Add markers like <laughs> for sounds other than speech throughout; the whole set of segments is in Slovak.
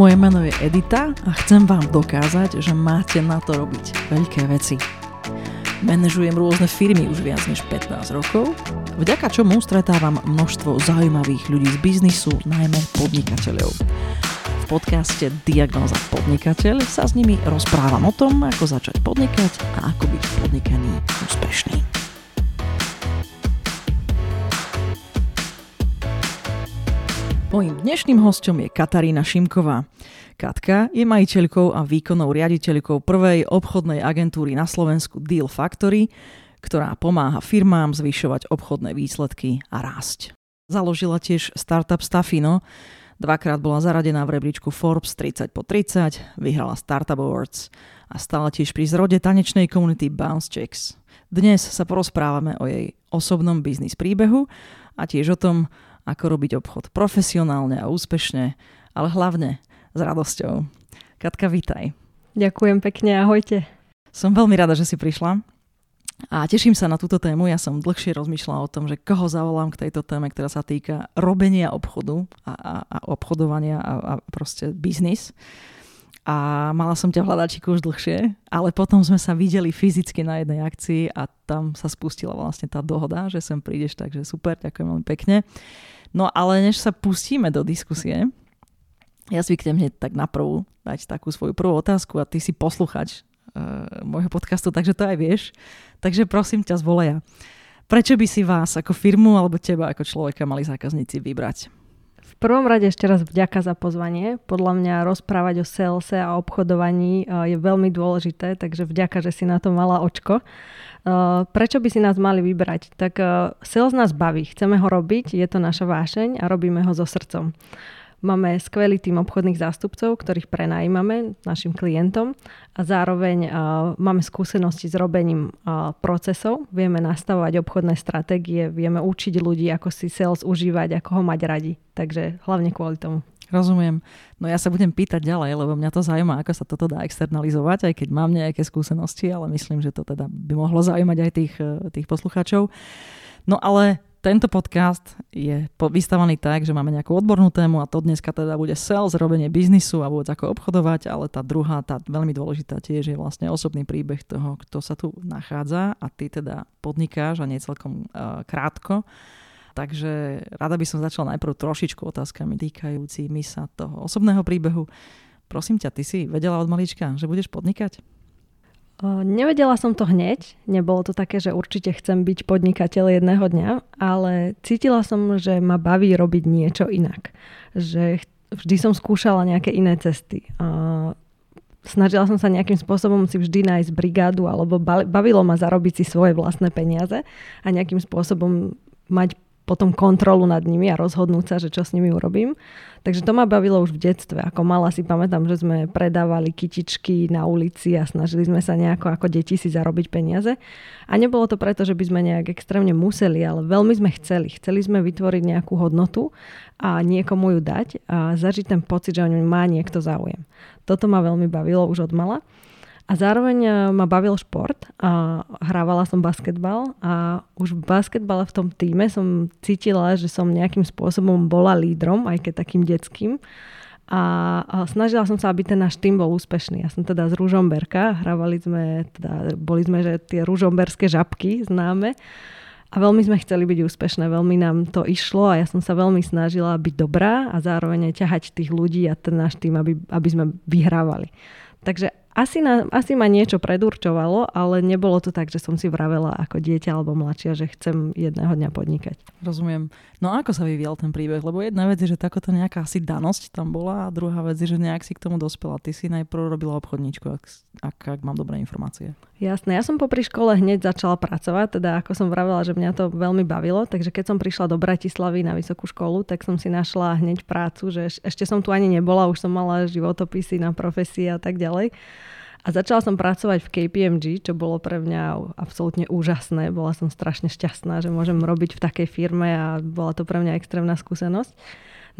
Moje meno je Edita a chcem vám dokázať, že máte na to robiť veľké veci. Manažujem rôzne firmy už viac než 15 rokov, vďaka čomu stretávam množstvo zaujímavých ľudí z biznisu, najmä podnikateľov. V podcaste Diagnoza podnikateľ sa s nimi rozprávam o tom, ako začať podnikať a ako byť v podnikaní úspešný. Mojím dnešným hostom je Katarína Šimková. Katka je majiteľkou a výkonnou riaditeľkou prvej obchodnej agentúry na Slovensku Deal Factory, ktorá pomáha firmám zvyšovať obchodné výsledky a rásť. Založila tiež startup Stafino, dvakrát bola zaradená v rebríčku Forbes 30 po 30, vyhrala Startup Awards a stala tiež pri zrode tanečnej komunity Bounce Checks. Dnes sa porozprávame o jej osobnom biznis príbehu a tiež o tom, ako robiť obchod profesionálne a úspešne, ale hlavne s radosťou. Katka, vítaj. Ďakujem pekne, ahojte. Som veľmi rada, že si prišla. A teším sa na túto tému. Ja som dlhšie rozmýšľala o tom, že koho zavolám k tejto téme, ktorá sa týka robenia obchodu a, a, a obchodovania a, a proste biznis. A mala som ťa v hľadačiku už dlhšie, ale potom sme sa videli fyzicky na jednej akcii a tam sa spustila vlastne tá dohoda, že sem prídeš, takže super, ďakujem veľmi pekne. No ale než sa pustíme do diskusie, ja zvyknem hneď tak naprvu dať takú svoju prvú otázku a ty si posluchač uh, môjho podcastu, takže to aj vieš. Takže prosím ťa zvoleja. Prečo by si vás ako firmu alebo teba ako človeka mali zákazníci vybrať? V prvom rade ešte raz vďaka za pozvanie. Podľa mňa rozprávať o salese a obchodovaní je veľmi dôležité, takže vďaka, že si na to mala očko. Uh, prečo by si nás mali vybrať? Tak uh, sales nás baví, chceme ho robiť, je to naša vášeň a robíme ho so srdcom. Máme skvelý tým obchodných zástupcov, ktorých prenajímame našim klientom a zároveň uh, máme skúsenosti s robením uh, procesov, vieme nastavovať obchodné stratégie, vieme učiť ľudí, ako si sales užívať, ako ho mať radi. Takže hlavne kvôli tomu. Rozumiem. No ja sa budem pýtať ďalej, lebo mňa to zaujíma, ako sa toto dá externalizovať, aj keď mám nejaké skúsenosti, ale myslím, že to teda by mohlo zaujímať aj tých, eh, tých poslucháčov. No ale tento podcast je vystavaný tak, že máme nejakú odbornú tému a to dneska teda bude sales, robenie biznisu a vôbec ako obchodovať, ale tá druhá, tá veľmi dôležitá tiež je vlastne osobný príbeh toho, kto sa tu nachádza a ty teda podnikáš a nie celkom uh, krátko Takže rada by som začala najprv trošičku otázkami týkajúcimi sa toho osobného príbehu. Prosím ťa, ty si vedela od malička, že budeš podnikať? Nevedela som to hneď, nebolo to také, že určite chcem byť podnikateľ jedného dňa, ale cítila som, že ma baví robiť niečo inak. Že vždy som skúšala nejaké iné cesty. Snažila som sa nejakým spôsobom si vždy nájsť brigádu alebo bavilo ma zarobiť si svoje vlastné peniaze a nejakým spôsobom mať potom kontrolu nad nimi a rozhodnúť sa, že čo s nimi urobím. Takže to ma bavilo už v detstve. Ako mala si pamätám, že sme predávali kytičky na ulici a snažili sme sa nejako ako deti si zarobiť peniaze. A nebolo to preto, že by sme nejak extrémne museli, ale veľmi sme chceli. Chceli sme vytvoriť nejakú hodnotu a niekomu ju dať a zažiť ten pocit, že o ňu má niekto záujem. Toto ma veľmi bavilo už od mala. A zároveň e, ma bavil šport a hrávala som basketbal a už v basketbale v tom týme som cítila, že som nejakým spôsobom bola lídrom, aj keď takým detským. A, snažila som sa, aby ten náš tým bol úspešný. Ja som teda z Ružomberka, hrávali sme, teda boli sme, že tie ružomberské žabky známe a veľmi sme chceli byť úspešné, veľmi nám to išlo a ja som sa veľmi snažila byť dobrá a zároveň aj ťahať tých ľudí a ten náš tým, aby, aby sme vyhrávali. Takže asi, na, asi ma niečo predurčovalo, ale nebolo to tak, že som si vravela ako dieťa alebo mladšia, že chcem jedného dňa podnikať. Rozumiem. No a ako sa vyvíjal ten príbeh? Lebo jedna vec je, že takoto nejaká asi danosť tam bola a druhá vec je, že nejak si k tomu dospela. Ty si najprv robila obchodníčku, ak, ak, ak mám dobré informácie. Jasné, ja som popri škole hneď začala pracovať, teda ako som vravela, že mňa to veľmi bavilo, takže keď som prišla do Bratislavy na vysokú školu, tak som si našla hneď prácu, že ešte som tu ani nebola, už som mala životopisy na profesie a tak ďalej. A začala som pracovať v KPMG, čo bolo pre mňa absolútne úžasné. Bola som strašne šťastná, že môžem robiť v takej firme a bola to pre mňa extrémna skúsenosť.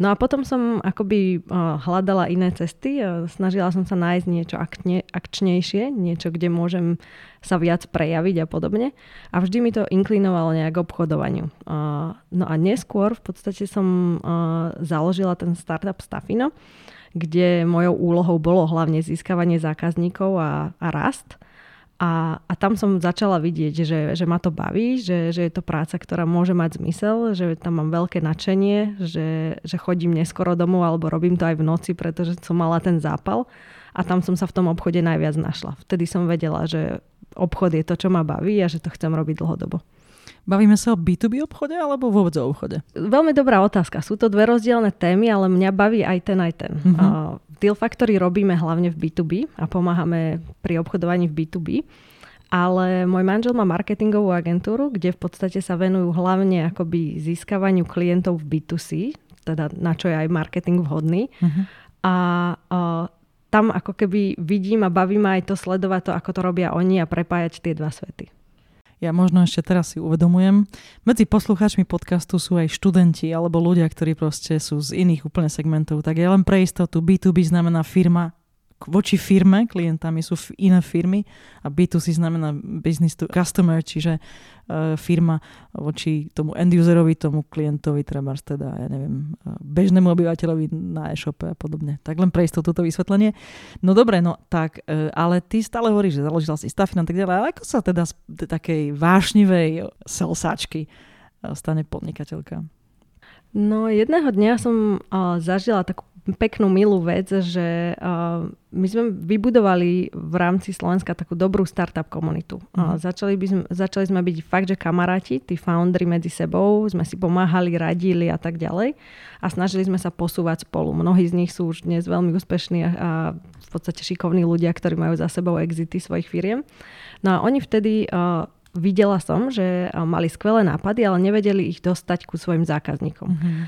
No a potom som akoby hľadala iné cesty, snažila som sa nájsť niečo akčne, akčnejšie, niečo, kde môžem sa viac prejaviť a podobne. A vždy mi to inklinovalo nejak obchodovaniu. No a neskôr v podstate som založila ten startup Stafino, kde mojou úlohou bolo hlavne získavanie zákazníkov a, a rast. A, a tam som začala vidieť, že, že ma to baví, že, že je to práca, ktorá môže mať zmysel, že tam mám veľké nadšenie, že, že chodím neskoro domov alebo robím to aj v noci, pretože som mala ten zápal a tam som sa v tom obchode najviac našla. Vtedy som vedela, že obchod je to, čo ma baví a že to chcem robiť dlhodobo. Bavíme sa o B2B obchode alebo vôbec o obchode? Veľmi dobrá otázka. Sú to dve rozdielne témy, ale mňa baví aj ten, aj ten. Uh-huh. Uh, Deal Factory robíme hlavne v B2B a pomáhame pri obchodovaní v B2B. Ale môj manžel má marketingovú agentúru, kde v podstate sa venujú hlavne akoby získavaniu klientov v B2C, teda na čo je aj marketing vhodný. Uh-huh. A uh, tam ako keby vidím a baví ma aj to sledovať to, ako to robia oni a prepájať tie dva svety. Ja možno ešte teraz si uvedomujem, medzi poslucháčmi podcastu sú aj študenti alebo ľudia, ktorí proste sú z iných úplne segmentov. Tak ja len pre istotu B2B znamená firma voči firme, klientami sú iné firmy a B2C znamená business to customer, čiže uh, firma voči tomu end userovi, tomu klientovi, treba teda, ja neviem, uh, bežnému obyvateľovi na e-shope a podobne. Tak len pre istotu toto vysvetlenie. No dobre, no tak, uh, ale ty stále hovoríš, že založila si Stafin a tak ďalej, ale ako sa teda z takej vášnivej selsáčky stane podnikateľka? No jedného dňa som uh, zažila takú peknú, milú vec, že uh, my sme vybudovali v rámci Slovenska takú dobrú startup komunitu. Uh, začali, by sme, začali sme byť fakt, že kamaráti, tí foundry medzi sebou, sme si pomáhali, radili a tak ďalej a snažili sme sa posúvať spolu. Mnohí z nich sú už dnes veľmi úspešní a v podstate šikovní ľudia, ktorí majú za sebou exity svojich firiem. No a oni vtedy uh, videla som, že mali skvelé nápady, ale nevedeli ich dostať ku svojim zákazníkom. Mm-hmm.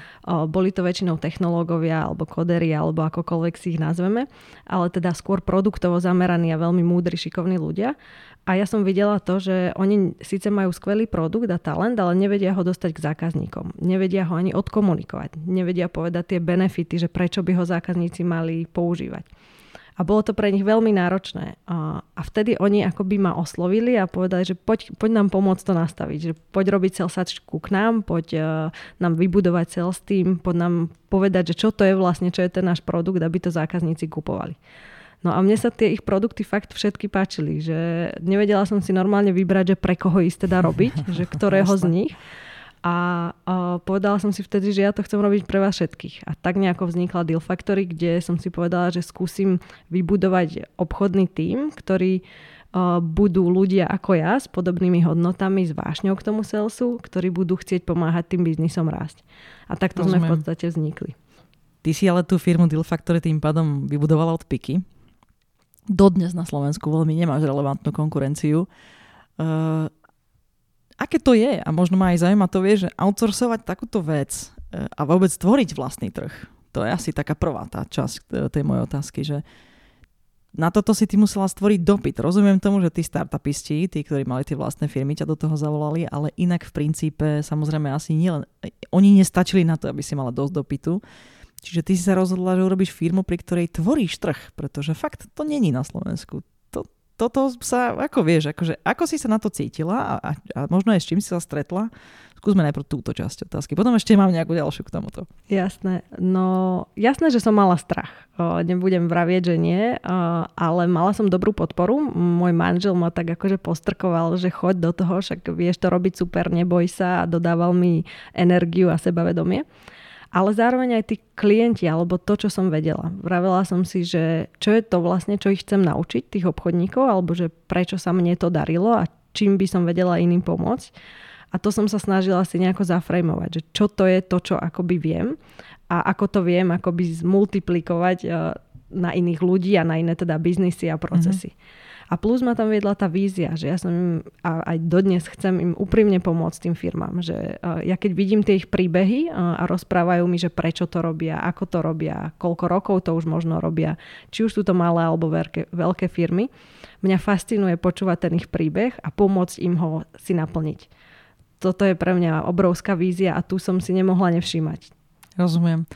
Boli to väčšinou technológovia alebo kodery alebo akokoľvek si ich nazveme, ale teda skôr produktovo zameraní a veľmi múdri, šikovní ľudia. A ja som videla to, že oni síce majú skvelý produkt a talent, ale nevedia ho dostať k zákazníkom. Nevedia ho ani odkomunikovať. Nevedia povedať tie benefity, že prečo by ho zákazníci mali používať. A bolo to pre nich veľmi náročné. A, a vtedy oni akoby ma oslovili a povedali, že poď, poď nám pomôcť to nastaviť. Že poď robiť celsačku k nám, poď uh, nám vybudovať sales team, poď nám povedať, že čo to je vlastne, čo je ten náš produkt, aby to zákazníci kupovali. No a mne sa tie ich produkty fakt všetky páčili, že nevedela som si normálne vybrať, že pre koho ísť teda robiť, že ktorého z nich. A uh, povedala som si vtedy, že ja to chcem robiť pre vás všetkých. A tak nejako vznikla Deal Factory, kde som si povedala, že skúsim vybudovať obchodný tím, ktorý uh, budú ľudia ako ja s podobnými hodnotami, s vášňou k tomu salesu, ktorí budú chcieť pomáhať tým biznisom rásť. A takto Rozumiem. sme v podstate vznikli. Ty si ale tú firmu Deal Factory tým pádom vybudovala od piky. Dodnes na Slovensku veľmi nemáš relevantnú konkurenciu. Uh, aké to je a možno ma aj zaujíma to vie, že outsourcovať takúto vec e, a vôbec tvoriť vlastný trh. To je asi taká prvá tá časť e, tej mojej otázky, že na toto si ty musela stvoriť dopyt. Rozumiem tomu, že tí startupisti, tí, ktorí mali tie vlastné firmy, ťa do toho zavolali, ale inak v princípe samozrejme asi nielen... Oni nestačili na to, aby si mala dosť dopytu. Čiže ty si sa rozhodla, že urobíš firmu, pri ktorej tvoríš trh, pretože fakt to není na Slovensku toto sa, ako vieš, akože, ako si sa na to cítila a, a, možno aj s čím si sa stretla? Skúsme najprv túto časť otázky. Potom ešte mám nejakú ďalšiu k tomuto. Jasné. No, jasné, že som mala strach. Nebudem vravieť, že nie, ale mala som dobrú podporu. Môj manžel ma tak akože postrkoval, že choď do toho, však vieš to robiť super, neboj sa a dodával mi energiu a sebavedomie ale zároveň aj tí klienti, alebo to, čo som vedela. Vravela som si, že čo je to vlastne, čo ich chcem naučiť, tých obchodníkov, alebo že prečo sa mne to darilo a čím by som vedela iným pomôcť. A to som sa snažila si nejako zafrejmovať, že čo to je to, čo akoby viem a ako to viem akoby zmultiplikovať eh, na iných ľudí a na iné teda biznisy a procesy. Mm-hmm. A plus ma tam viedla tá vízia, že ja som im, a aj dodnes chcem im úprimne pomôcť tým firmám. Že ja keď vidím tie ich príbehy a rozprávajú mi, že prečo to robia, ako to robia, koľko rokov to už možno robia, či už sú to malé alebo veľké, veľké firmy, mňa fascinuje počúvať ten ich príbeh a pomôcť im ho si naplniť. Toto je pre mňa obrovská vízia a tu som si nemohla nevšímať. Rozumiem.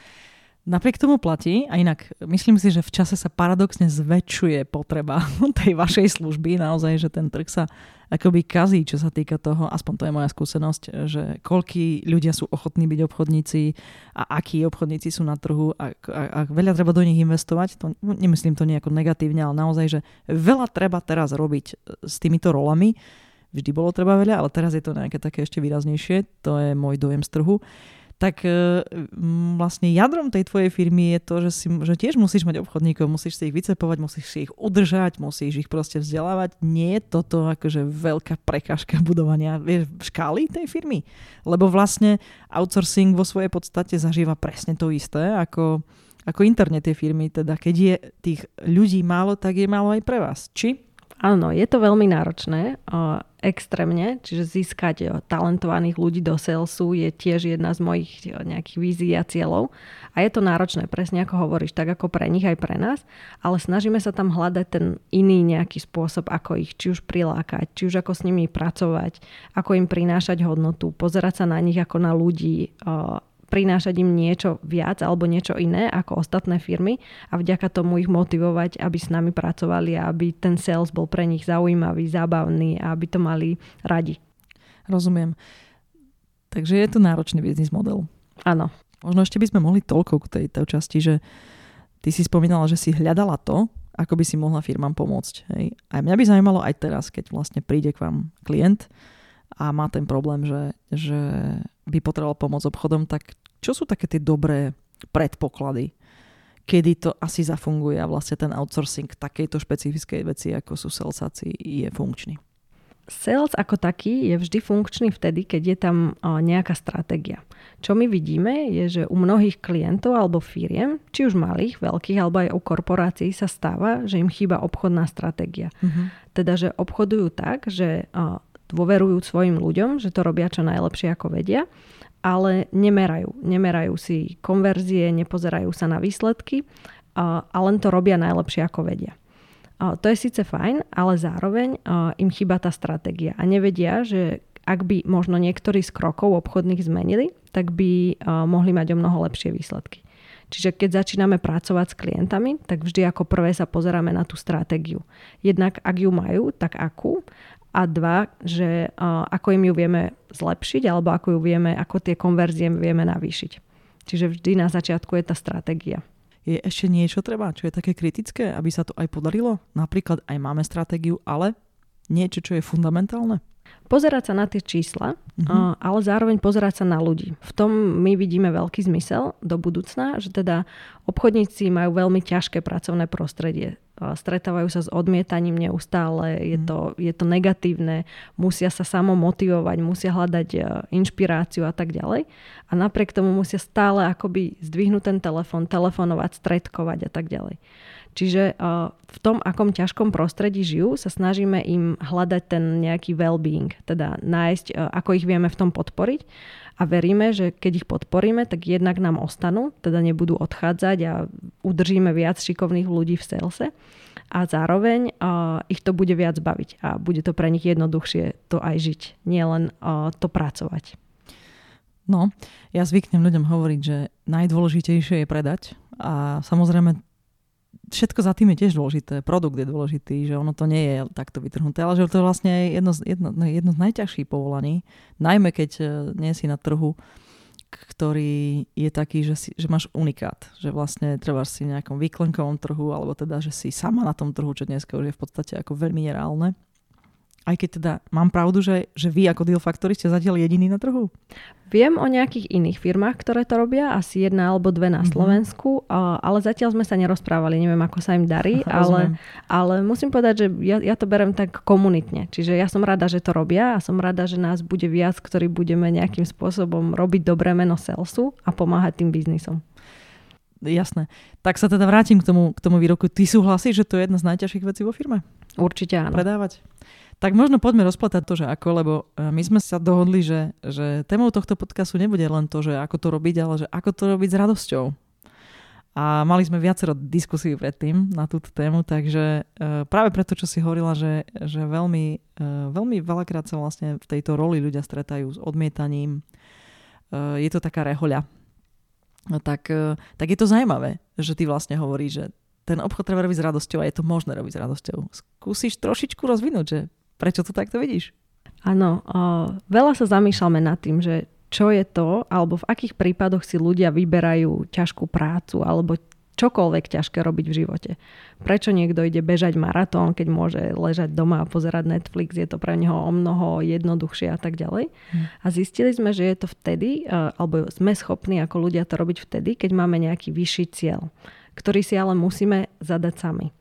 Napriek tomu platí a inak myslím si, že v čase sa paradoxne zväčšuje potreba <laughs> tej vašej služby, naozaj, že ten trh sa akoby kazí, čo sa týka toho, aspoň to je moja skúsenosť, že koľkí ľudia sú ochotní byť obchodníci a akí obchodníci sú na trhu a, a, a veľa treba do nich investovať, to, nemyslím to nejako negatívne, ale naozaj, že veľa treba teraz robiť e, s týmito rolami, vždy bolo treba veľa, ale teraz je to nejaké také ešte výraznejšie, to je môj dojem z trhu tak e, vlastne jadrom tej tvojej firmy je to, že, si, že tiež musíš mať obchodníkov, musíš si ich vycepovať, musíš si ich udržať, musíš ich proste vzdelávať. Nie je toto akože veľká prekážka <laughs> budovania vieš, škály tej firmy. Lebo vlastne outsourcing vo svojej podstate zažíva presne to isté ako, ako internet tej firmy. Teda keď je tých ľudí málo, tak je málo aj pre vás. Či? Áno, je to veľmi náročné, extrémne, čiže získať uh, talentovaných ľudí do salesu je tiež jedna z mojich uh, nejakých vízií a cieľov. A je to náročné, presne ako hovoríš, tak ako pre nich aj pre nás, ale snažíme sa tam hľadať ten iný nejaký spôsob, ako ich či už prilákať, či už ako s nimi pracovať, ako im prinášať hodnotu, pozerať sa na nich ako na ľudí, uh, prinášať im niečo viac alebo niečo iné ako ostatné firmy a vďaka tomu ich motivovať, aby s nami pracovali a aby ten sales bol pre nich zaujímavý, zábavný a aby to mali radi. Rozumiem. Takže je to náročný biznis model. Áno. Možno ešte by sme mohli toľko k tejto časti, že ty si spomínala, že si hľadala to, ako by si mohla firmám pomôcť. Hej? A mňa by zaujímalo aj teraz, keď vlastne príde k vám klient a má ten problém, že, že by potreboval pomôcť obchodom, tak čo sú také tie dobré predpoklady, kedy to asi zafunguje a vlastne ten outsourcing takejto špecifickej veci, ako sú salesáci, je funkčný? Sales ako taký je vždy funkčný vtedy, keď je tam nejaká stratégia. Čo my vidíme je, že u mnohých klientov alebo firiem, či už malých, veľkých alebo aj u korporácií sa stáva, že im chýba obchodná stratégia. Uh-huh. Teda, že obchodujú tak, že dôverujú svojim ľuďom, že to robia čo najlepšie ako vedia, ale nemerajú. Nemerajú si konverzie, nepozerajú sa na výsledky a, len to robia najlepšie ako vedia. To je síce fajn, ale zároveň im chýba tá stratégia a nevedia, že ak by možno niektorý z krokov obchodných zmenili, tak by mohli mať o mnoho lepšie výsledky. Čiže keď začíname pracovať s klientami, tak vždy ako prvé sa pozeráme na tú stratégiu. Jednak ak ju majú, tak akú a dva, že uh, ako im ju vieme zlepšiť alebo ako ju vieme, ako tie konverzie vieme navýšiť. Čiže vždy na začiatku je tá stratégia. Je ešte niečo treba, čo je také kritické, aby sa to aj podarilo? Napríklad aj máme stratégiu, ale niečo, čo je fundamentálne? Pozerať sa na tie čísla, uh-huh. ale zároveň pozerať sa na ľudí. V tom my vidíme veľký zmysel do budúcna, že teda obchodníci majú veľmi ťažké pracovné prostredie. Stretávajú sa s odmietaním neustále, je mhm. to, je to negatívne, musia sa samo motivovať, musia hľadať e, inšpiráciu a tak ďalej. A napriek tomu musia stále akoby zdvihnúť ten telefon, telefonovať, stredkovať a tak ďalej. Čiže v tom, akom ťažkom prostredí žijú, sa snažíme im hľadať ten nejaký well-being, teda nájsť, ako ich vieme v tom podporiť a veríme, že keď ich podporíme, tak jednak nám ostanú, teda nebudú odchádzať a udržíme viac šikovných ľudí v salese a zároveň uh, ich to bude viac baviť a bude to pre nich jednoduchšie to aj žiť, nielen to pracovať. No, ja zvyknem ľuďom hovoriť, že najdôležitejšie je predať a samozrejme všetko za tým je tiež dôležité. Produkt je dôležitý, že ono to nie je takto vytrhnuté, ale že to je vlastne jedno, jedno, jedno z najťažších povolaní. Najmä keď e, nie si na trhu, ktorý je taký, že, si, že máš unikát. Že vlastne treba si v nejakom výklenkovom trhu, alebo teda, že si sama na tom trhu, čo dneska už je v podstate ako veľmi nereálne aj keď teda mám pravdu, že, že vy ako Deal Factory ste zatiaľ jediný na trhu? Viem o nejakých iných firmách, ktoré to robia, asi jedna alebo dve na mm-hmm. Slovensku, ale zatiaľ sme sa nerozprávali, neviem ako sa im darí, ale, ale musím povedať, že ja, ja to berem tak komunitne. Čiže ja som rada, že to robia a som rada, že nás bude viac, ktorí budeme nejakým spôsobom robiť dobré meno salesu a pomáhať tým biznisom. Jasné. Tak sa teda vrátim k tomu, k tomu výroku. Ty súhlasíš, že to je jedna z najťažších vecí vo firme? Určite áno. Predávať? Tak možno poďme rozplatať to, že ako, lebo e, my sme sa dohodli, že, že témou tohto podcastu nebude len to, že ako to robiť, ale že ako to robiť s radosťou. A mali sme viacero diskusí predtým na túto tému, takže e, práve preto, čo si hovorila, že, že veľmi, e, veľmi veľakrát sa vlastne v tejto roli ľudia stretajú s odmietaním. Je to taká rehoľa. no tak, tak je to zaujímavé, že ty vlastne hovoríš, že ten obchod treba robiť s radosťou a je to možné robiť s radosťou. Skúsiš trošičku rozvinúť, že prečo to takto vidíš? Áno, veľa sa zamýšľame nad tým, že čo je to, alebo v akých prípadoch si ľudia vyberajú ťažkú prácu, alebo čokoľvek ťažké robiť v živote. Prečo niekto ide bežať maratón, keď môže ležať doma a pozerať Netflix, je to pre neho o mnoho jednoduchšie a tak ďalej. Hmm. A zistili sme, že je to vtedy, e, alebo sme schopní ako ľudia to robiť vtedy, keď máme nejaký vyšší cieľ, ktorý si ale musíme zadať sami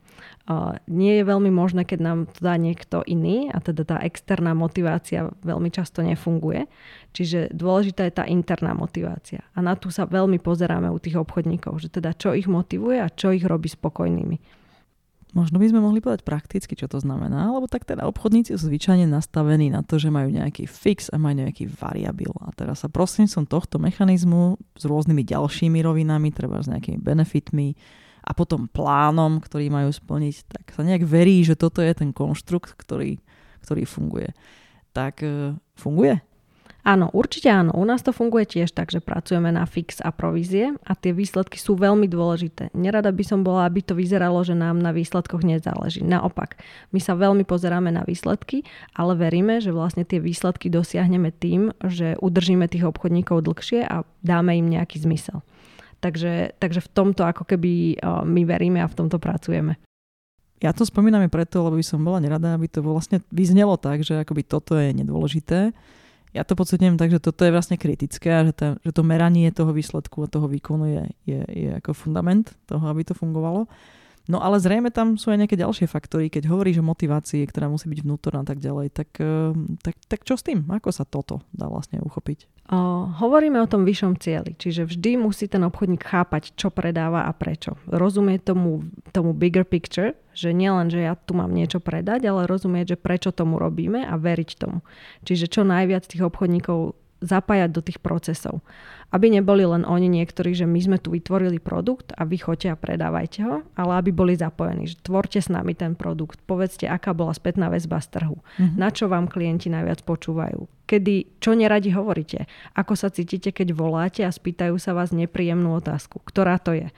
nie je veľmi možné, keď nám to dá niekto iný a teda tá externá motivácia veľmi často nefunguje. Čiže dôležitá je tá interná motivácia. A na tú sa veľmi pozeráme u tých obchodníkov, že teda čo ich motivuje a čo ich robí spokojnými. Možno by sme mohli povedať prakticky, čo to znamená, lebo tak teda obchodníci sú zvyčajne nastavení na to, že majú nejaký fix a majú nejaký variabil. A teraz sa som tohto mechanizmu s rôznymi ďalšími rovinami, treba s nejakými benefitmi, a potom plánom, ktorý majú splniť, tak sa nejak verí, že toto je ten konštrukt, ktorý, ktorý funguje. Tak e, funguje? Áno, určite áno. U nás to funguje tiež tak, že pracujeme na fix a provízie a tie výsledky sú veľmi dôležité. Nerada by som bola, aby to vyzeralo, že nám na výsledkoch nezáleží. Naopak, my sa veľmi pozeráme na výsledky, ale veríme, že vlastne tie výsledky dosiahneme tým, že udržíme tých obchodníkov dlhšie a dáme im nejaký zmysel. Takže, takže v tomto ako keby my veríme a v tomto pracujeme. Ja to spomínam aj preto, lebo by som bola nerada, aby to vlastne vyznelo tak, že akoby toto je nedôležité. Ja to pocitujem tak, že toto je vlastne kritické a že, to, že to meranie toho výsledku a toho výkonu je, je, je ako fundament toho, aby to fungovalo. No ale zrejme tam sú aj nejaké ďalšie faktory, keď hovoríš o motivácii, ktorá musí byť vnútorná a tak ďalej, tak, ehm, tak, tak čo s tým? Ako sa toto dá vlastne uchopiť? O, hovoríme o tom vyššom cieli, čiže vždy musí ten obchodník chápať, čo predáva a prečo. Rozumie tomu, tomu bigger picture, že nielen, že ja tu mám niečo predať, ale rozumieť, že prečo tomu robíme a veriť tomu. Čiže čo najviac tých obchodníkov zapájať do tých procesov. Aby neboli len oni niektorí, že my sme tu vytvorili produkt a vy choďte a predávajte ho, ale aby boli zapojení, že tvorte s nami ten produkt, povedzte, aká bola spätná väzba z trhu, mm-hmm. na čo vám klienti najviac počúvajú, kedy, čo neradi hovoríte, ako sa cítite, keď voláte a spýtajú sa vás nepríjemnú otázku, ktorá to je.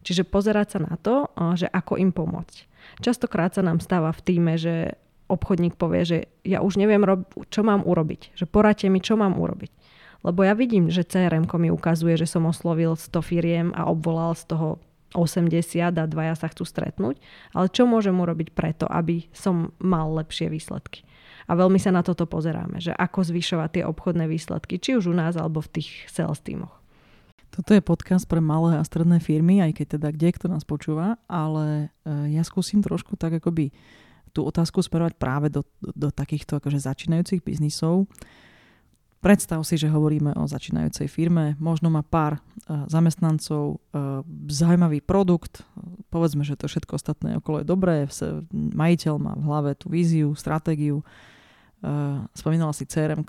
Čiže pozerať sa na to, že ako im pomôcť. Častokrát sa nám stáva v týme, že obchodník povie, že ja už neviem, čo mám urobiť. Že poradte mi, čo mám urobiť. Lebo ja vidím, že crm mi ukazuje, že som oslovil 100 firiem a obvolal z toho 80 a dvaja sa chcú stretnúť. Ale čo môžem urobiť preto, aby som mal lepšie výsledky? A veľmi sa na toto pozeráme, že ako zvyšovať tie obchodné výsledky, či už u nás, alebo v tých sales týmoch. Toto je podcast pre malé a stredné firmy, aj keď teda kde kto nás počúva, ale e, ja skúsim trošku tak akoby tú otázku smerovať práve do, do, do takýchto akože začínajúcich biznisov. Predstav si, že hovoríme o začínajúcej firme, možno má pár uh, zamestnancov, uh, zaujímavý produkt, povedzme, že to všetko ostatné okolo je dobré, majiteľ má v hlave tú víziu, stratégiu, uh, spomínala si crm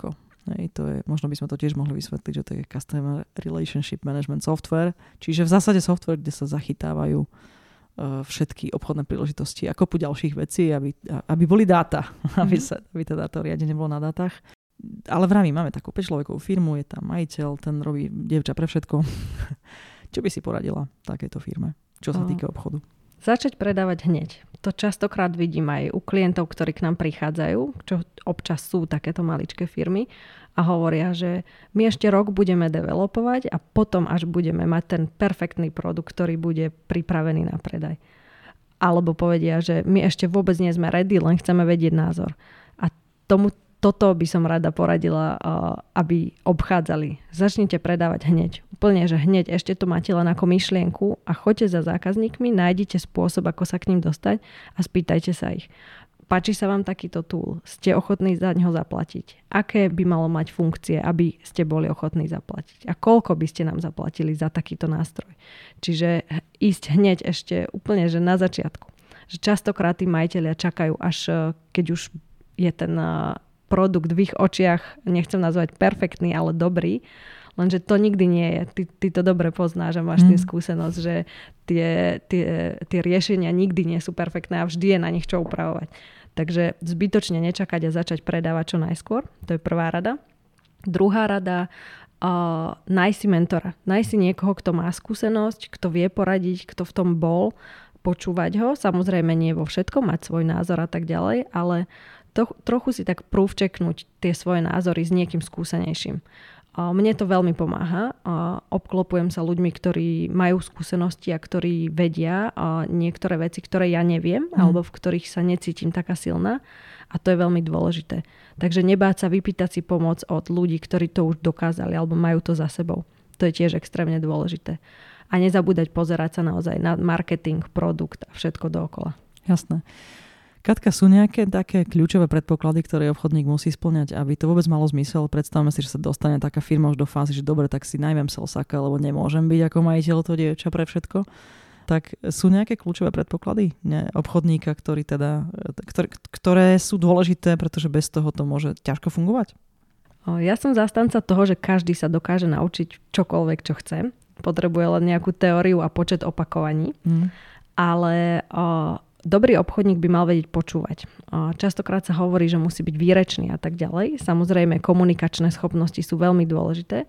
Hej, to je, možno by sme to tiež mohli vysvetliť, že to je Customer Relationship Management Software, čiže v zásade software, kde sa zachytávajú E, všetky obchodné príležitosti a kopu ďalších vecí, aby, aby boli dáta, mm-hmm. <laughs> aby, sa, aby teda to riadenie bolo na dátach. Ale vravím, máme takú 5 človekovú firmu, je tam majiteľ, ten robí dievča pre všetko. <laughs> Čo by si poradila takéto firme, čo sa týka obchodu? Začať predávať hneď. To častokrát vidím aj u klientov, ktorí k nám prichádzajú, čo občas sú takéto maličké firmy a hovoria, že my ešte rok budeme developovať a potom až budeme mať ten perfektný produkt, ktorý bude pripravený na predaj. Alebo povedia, že my ešte vôbec nie sme ready, len chceme vedieť názor. A tomu, toto by som rada poradila, aby obchádzali. Začnite predávať hneď. Úplne, že hneď ešte to máte len ako myšlienku a choďte za zákazníkmi, nájdite spôsob, ako sa k ním dostať a spýtajte sa ich. Páči sa vám takýto tool? Ste ochotní za ňo zaplatiť? Aké by malo mať funkcie, aby ste boli ochotní zaplatiť? A koľko by ste nám zaplatili za takýto nástroj? Čiže ísť hneď ešte úplne, že na začiatku. Že častokrát tí majiteľia čakajú, až eh, keď už je ten eh, produkt v ich očiach, nechcem nazvať perfektný, ale dobrý, lenže to nikdy nie je. Ty, ty to dobre poznáš a máš mm. tým skúsenosť, že tie, tie, tie riešenia nikdy nie sú perfektné a vždy je na nich čo upravovať. Takže zbytočne nečakať a začať predávať čo najskôr. To je prvá rada. Druhá rada, uh, nájsť si mentora. Nájsť si niekoho, kto má skúsenosť, kto vie poradiť, kto v tom bol, počúvať ho. Samozrejme nie vo všetkom, mať svoj názor a tak ďalej, ale to, trochu si tak prúvčeknúť tie svoje názory s niekým skúsenejším. Mne to veľmi pomáha. Obklopujem sa ľuďmi, ktorí majú skúsenosti a ktorí vedia niektoré veci, ktoré ja neviem, mm. alebo v ktorých sa necítim taká silná. A to je veľmi dôležité. Takže nebáť sa vypýtať si pomoc od ľudí, ktorí to už dokázali alebo majú to za sebou. To je tiež extrémne dôležité. A nezabúdať pozerať sa naozaj na marketing, produkt a všetko dookola. Jasné. Katka, sú nejaké také kľúčové predpoklady, ktoré obchodník musí splňať, aby to vôbec malo zmysel? Predstavme si, že sa dostane taká firma už do fázy, že dobre, tak si najmem selsaka, lebo nemôžem byť ako majiteľ to dievča pre všetko. Tak sú nejaké kľúčové predpoklady ne, obchodníka, ktorý teda, ktoré, ktoré sú dôležité, pretože bez toho to môže ťažko fungovať? Ja som zastanca toho, že každý sa dokáže naučiť čokoľvek, čo chce. Potrebuje len nejakú teóriu a počet opakovaní. Mm. Ale o, Dobrý obchodník by mal vedieť počúvať. Častokrát sa hovorí, že musí byť výrečný a tak ďalej. Samozrejme, komunikačné schopnosti sú veľmi dôležité,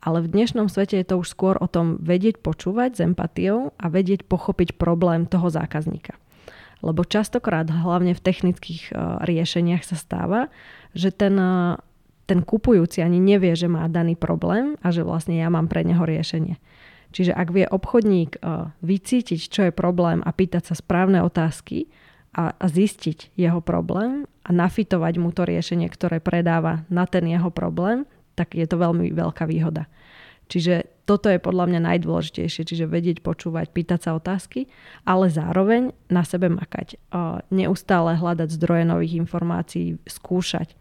ale v dnešnom svete je to už skôr o tom vedieť počúvať s empatiou a vedieť pochopiť problém toho zákazníka. Lebo častokrát, hlavne v technických riešeniach sa stáva, že ten, ten kupujúci ani nevie, že má daný problém a že vlastne ja mám pre neho riešenie. Čiže ak vie obchodník uh, vycítiť, čo je problém a pýtať sa správne otázky a, zistiť jeho problém a nafitovať mu to riešenie, ktoré predáva na ten jeho problém, tak je to veľmi veľká výhoda. Čiže toto je podľa mňa najdôležitejšie, čiže vedieť, počúvať, pýtať sa otázky, ale zároveň na sebe makať. Uh, neustále hľadať zdroje nových informácií, skúšať.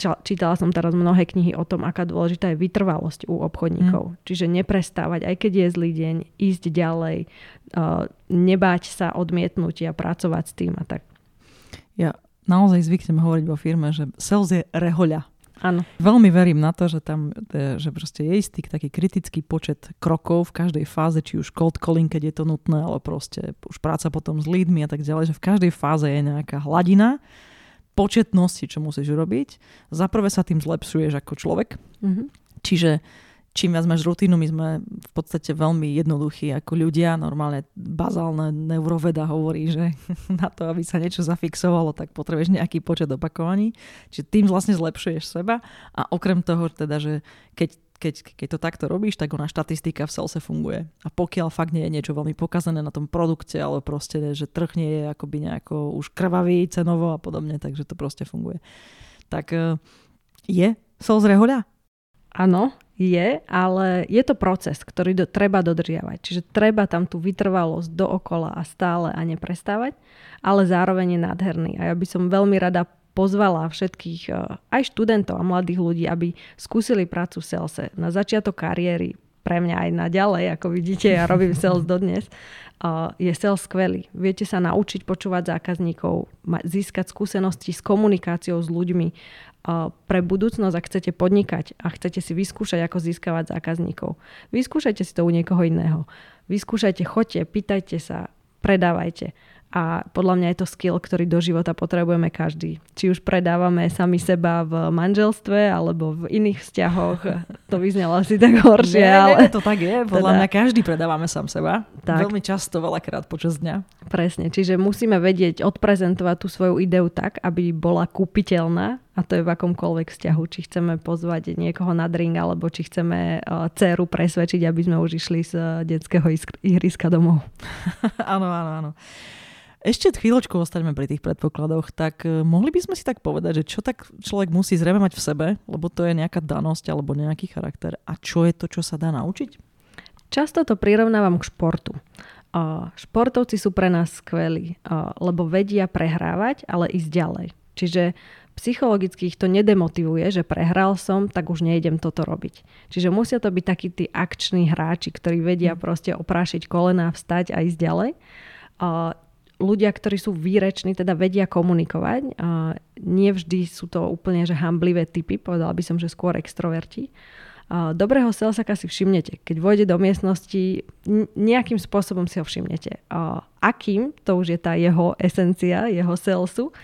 Čítala som teraz mnohé knihy o tom, aká dôležitá je vytrvalosť u obchodníkov. Mm. Čiže neprestávať, aj keď je zlý deň, ísť ďalej, uh, nebáť sa odmietnúť a pracovať s tým a tak. Ja naozaj zvyknem hovoriť vo firme, že sales je rehoľa. Áno. Veľmi verím na to, že tam e, že proste je istý taký kritický počet krokov v každej fáze, či už cold calling, keď je to nutné, ale proste už práca potom s lídmi a tak ďalej, že v každej fáze je nejaká hladina, početnosti, čo musíš urobiť. Za prvé sa tým zlepšuješ ako človek. Mm-hmm. Čiže čím viac máš rutinu, my sme v podstate veľmi jednoduchí ako ľudia. Normálne bazálne neuroveda hovorí, že <laughs> na to, aby sa niečo zafixovalo, tak potrebuješ nejaký počet opakovaní. Čiže tým vlastne zlepšuješ seba a okrem toho teda, že keď keď, keď to takto robíš, tak ona štatistika v salese funguje. A pokiaľ fakt nie je niečo veľmi pokazané na tom produkte, ale proste, že trh nie je akoby nejako už krvavý cenovo a podobne, takže to proste funguje. Tak e, je sales rehoľa? Áno, je, ale je to proces, ktorý do, treba dodržiavať. Čiže treba tam tú vytrvalosť dookola a stále a neprestávať, ale zároveň je nádherný. A ja by som veľmi rada pozvala všetkých eh, aj študentov a mladých ľudí, aby skúsili prácu v salese. Na začiatok kariéry, pre mňa aj naďalej, ako vidíte, ja robím sales dodnes, eh, je sales skvelý. Viete sa naučiť počúvať zákazníkov, získať skúsenosti s komunikáciou s ľuďmi. Eh, pre budúcnosť, ak chcete podnikať a chcete si vyskúšať, ako získavať zákazníkov, vyskúšajte si to u niekoho iného. Vyskúšajte, choďte, pýtajte sa, predávajte. A podľa mňa je to skill, ktorý do života potrebujeme každý. Či už predávame sami seba v manželstve alebo v iných vzťahoch. <laughs> To vyznelo asi tak horšie. Nie, ale... Nie, to tak je. Podľa teda... mňa každý predávame sám seba. Tak. Veľmi často, veľakrát počas dňa. Presne. Čiže musíme vedieť odprezentovať tú svoju ideu tak, aby bola kúpiteľná a to je v akomkoľvek vzťahu, či chceme pozvať niekoho na drink, alebo či chceme uh, dceru presvedčiť, aby sme už išli z uh, detského ihriska domov. <laughs> áno, áno, áno. Ešte chvíľočku ostaňme pri tých predpokladoch, tak e, mohli by sme si tak povedať, že čo tak človek musí zrejme mať v sebe, lebo to je nejaká danosť alebo nejaký charakter a čo je to, čo sa dá naučiť? Často to prirovnávam k športu. športovci sú pre nás skvelí, lebo vedia prehrávať, ale ísť ďalej. Čiže psychologicky ich to nedemotivuje, že prehral som, tak už nejdem toto robiť. Čiže musia to byť takí tí akční hráči, ktorí vedia mm. proste oprášiť kolená, vstať a ísť ďalej ľudia, ktorí sú výreční, teda vedia komunikovať. A vždy sú to úplne že hamblivé typy, povedala by som, že skôr extroverti. A dobrého salesaka si všimnete. Keď vojde do miestnosti, nejakým spôsobom si ho všimnete. A akým, to už je tá jeho esencia, jeho salesu,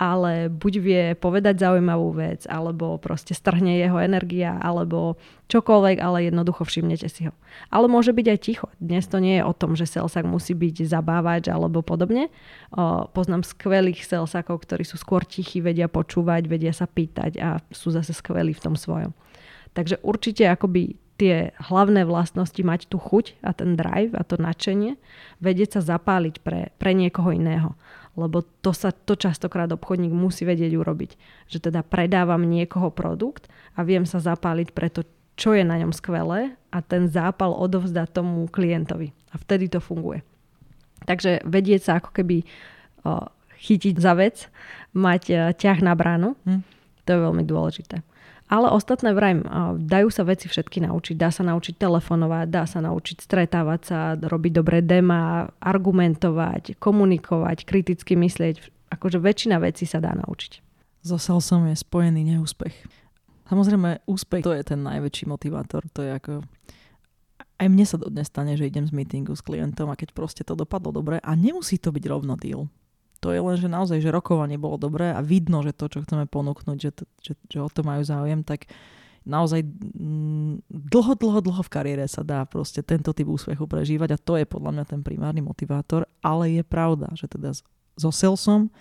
ale buď vie povedať zaujímavú vec, alebo proste strhne jeho energia, alebo čokoľvek, ale jednoducho všimnete si ho. Ale môže byť aj ticho. Dnes to nie je o tom, že selsak musí byť zabávač alebo podobne. O, poznám skvelých selsakov, ktorí sú skôr tichí, vedia počúvať, vedia sa pýtať a sú zase skvelí v tom svojom. Takže určite akoby tie hlavné vlastnosti mať tú chuť a ten drive a to nadšenie, vedieť sa zapáliť pre, pre niekoho iného lebo to sa to častokrát obchodník musí vedieť urobiť. Že teda predávam niekoho produkt a viem sa zapáliť pre to, čo je na ňom skvelé a ten zápal odovzdá tomu klientovi. A vtedy to funguje. Takže vedieť sa ako keby chytiť za vec, mať e, ťah na bránu, hm. to je veľmi dôležité. Ale ostatné vrajím, dajú sa veci všetky naučiť. Dá sa naučiť telefonovať, dá sa naučiť stretávať sa, robiť dobré dema, argumentovať, komunikovať, kriticky myslieť. Akože väčšina vecí sa dá naučiť. So salesom je spojený neúspech. Samozrejme, úspech to je ten najväčší motivátor. To je ako... Aj mne sa dodnes stane, že idem z meetingu s klientom a keď proste to dopadlo dobre a nemusí to byť rovno deal to je len, že naozaj, že rokovanie bolo dobré a vidno, že to, čo chceme ponúknuť, že, to, že, že o to majú záujem, tak naozaj mm, dlho, dlho, dlho v kariére sa dá proste tento typ úspechu prežívať a to je podľa mňa ten primárny motivátor, ale je pravda, že teda so salesom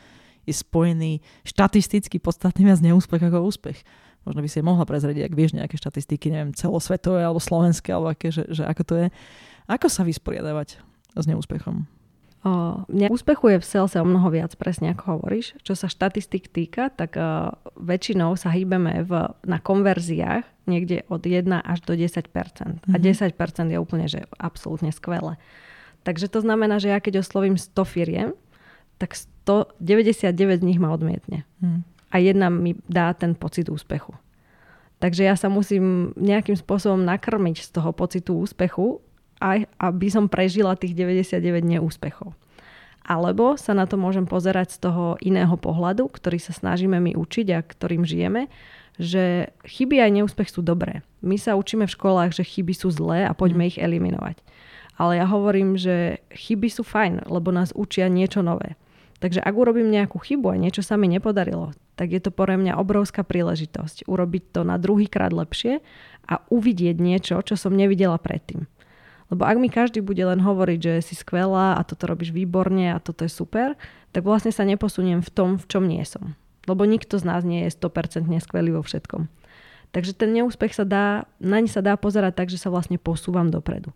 je spojený štatisticky podstatný viac neúspech ako úspech. Možno by si mohla prezrieť, ak vieš nejaké štatistiky, neviem, celosvetové alebo slovenské, alebo aké, že, že ako to je. Ako sa vysporiadavať s neúspechom? Mňa úspechuje v salese o mnoho viac, presne ako hovoríš. Čo sa štatistik týka, tak väčšinou sa hýbeme v, na konverziách niekde od 1 až do 10%. Mm-hmm. A 10% mhm. je úplne, že absolútne skvelé. Takže to znamená, že ja keď oslovím 100 firiem, tak 199 z nich ma odmietne. Mm. A jedna mi dá ten pocit úspechu. Takže ja sa musím nejakým spôsobom nakrmiť z toho pocitu úspechu aj aby som prežila tých 99 neúspechov. Alebo sa na to môžem pozerať z toho iného pohľadu, ktorý sa snažíme my učiť a ktorým žijeme, že chyby aj neúspech sú dobré. My sa učíme v školách, že chyby sú zlé a poďme mm. ich eliminovať. Ale ja hovorím, že chyby sú fajn, lebo nás učia niečo nové. Takže ak urobím nejakú chybu a niečo sa mi nepodarilo, tak je to pre mňa obrovská príležitosť urobiť to na druhý krát lepšie a uvidieť niečo, čo som nevidela predtým. Lebo ak mi každý bude len hovoriť, že si skvelá a toto robíš výborne a toto je super, tak vlastne sa neposuniem v tom, v čom nie som. Lebo nikto z nás nie je 100% skvelý vo všetkom. Takže ten neúspech sa dá, naň sa dá pozerať tak, že sa vlastne posúvam dopredu.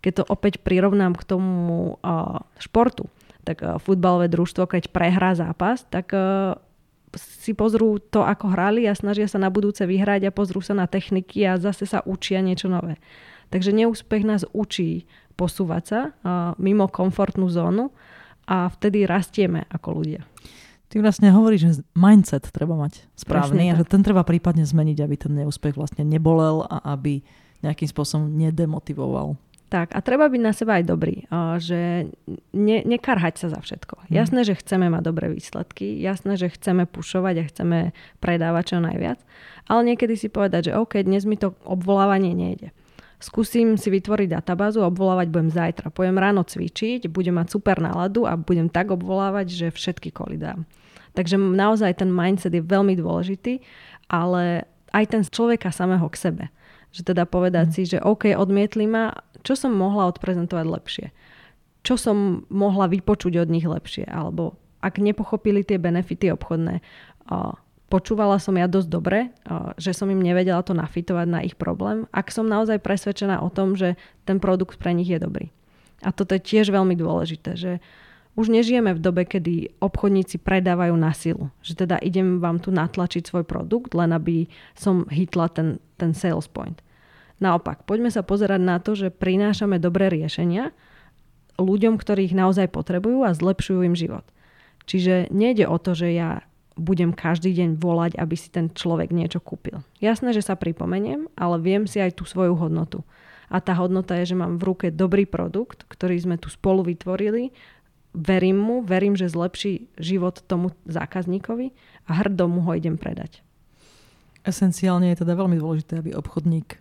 Keď to opäť prirovnám k tomu uh, športu, tak uh, futbalové družstvo, keď prehrá zápas, tak uh, si pozrú to, ako hrali a snažia sa na budúce vyhrať a pozrú sa na techniky a zase sa učia niečo nové. Takže neúspech nás učí posúvať sa mimo komfortnú zónu a vtedy rastieme ako ľudia. Ty vlastne hovoríš, že mindset treba mať správny a že ten treba prípadne zmeniť, aby ten neúspech vlastne nebolel a aby nejakým spôsobom nedemotivoval. Tak a treba byť na seba aj dobrý, že ne, nekarhať sa za všetko. Mm. Jasné, že chceme mať dobré výsledky, jasné, že chceme pušovať a chceme predávať čo najviac, ale niekedy si povedať, že OK, dnes mi to obvolávanie nejde skúsim si vytvoriť databázu obvolávať budem zajtra. Pojem ráno cvičiť, budem mať super náladu a budem tak obvolávať, že všetky koly dám. Takže naozaj ten mindset je veľmi dôležitý, ale aj ten človeka samého k sebe. Že teda povedať mm. si, že OK, odmietli ma, čo som mohla odprezentovať lepšie? Čo som mohla vypočuť od nich lepšie? Alebo ak nepochopili tie benefity obchodné, počúvala som ja dosť dobre, že som im nevedela to nafitovať na ich problém, ak som naozaj presvedčená o tom, že ten produkt pre nich je dobrý. A toto je tiež veľmi dôležité, že už nežijeme v dobe, kedy obchodníci predávajú na silu. Že teda idem vám tu natlačiť svoj produkt, len aby som hitla ten, ten sales point. Naopak, poďme sa pozerať na to, že prinášame dobré riešenia ľuďom, ktorých naozaj potrebujú a zlepšujú im život. Čiže nejde o to, že ja budem každý deň volať, aby si ten človek niečo kúpil. Jasné, že sa pripomeniem, ale viem si aj tú svoju hodnotu. A tá hodnota je, že mám v ruke dobrý produkt, ktorý sme tu spolu vytvorili, verím mu, verím, že zlepší život tomu zákazníkovi a hrdo mu ho idem predať. Esenciálne je teda veľmi dôležité, aby obchodník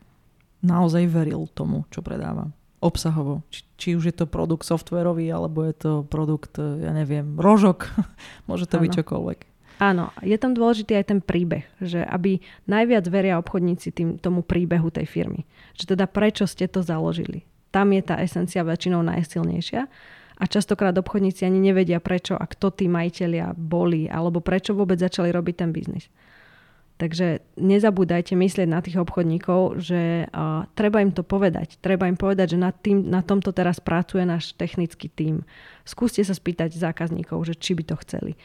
naozaj veril tomu, čo predáva. Obsahovo. Či, či už je to produkt softwarový, alebo je to produkt, ja neviem, rožok. <laughs> Môže to ano. byť čokoľvek. Áno, je tam dôležitý aj ten príbeh, že aby najviac veria obchodníci tým, tomu príbehu tej firmy. Že teda prečo ste to založili. Tam je tá esencia väčšinou najsilnejšia a častokrát obchodníci ani nevedia prečo a kto tí majiteľia boli alebo prečo vôbec začali robiť ten biznis. Takže nezabúdajte myslieť na tých obchodníkov, že uh, treba im to povedať. Treba im povedať, že na, tým, na tomto teraz pracuje náš technický tím. Skúste sa spýtať zákazníkov, že či by to chceli.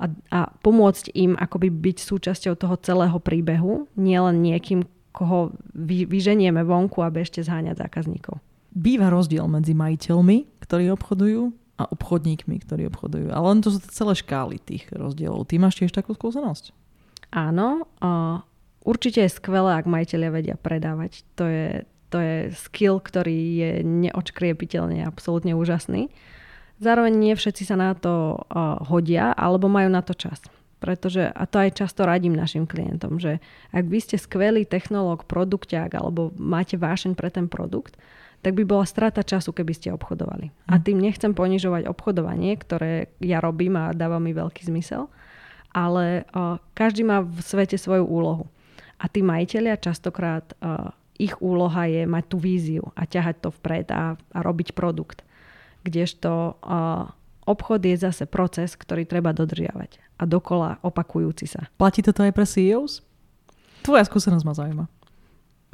A, a pomôcť im akoby byť súčasťou toho celého príbehu, nielen niekým, koho vy, vyženieme vonku, aby ešte zháňať zákazníkov. Býva rozdiel medzi majiteľmi, ktorí obchodujú a obchodníkmi, ktorí obchodujú. Ale len to sú celé škály tých rozdielov. Ty máš tiež takú skúsenosť? Áno, uh, určite je skvelé, ak majiteľia vedia predávať. To je, to je skill, ktorý je neočkriepiteľne absolútne úžasný. Zároveň nie všetci sa na to hodia alebo majú na to čas. Pretože, a to aj často radím našim klientom, že ak vy ste skvelý technológ, produkťák alebo máte vášeň pre ten produkt, tak by bola strata času, keby ste obchodovali. A hm. tým nechcem ponižovať obchodovanie, ktoré ja robím a dáva mi veľký zmysel, ale uh, každý má v svete svoju úlohu. A tí majiteľia častokrát uh, ich úloha je mať tú víziu a ťahať to vpred a, a robiť produkt. Kdežto obchod je zase proces, ktorý treba dodržiavať a dokola opakujúci sa. Platí toto aj pre CEOs? Tvoja skúsenosť ma zaujíma.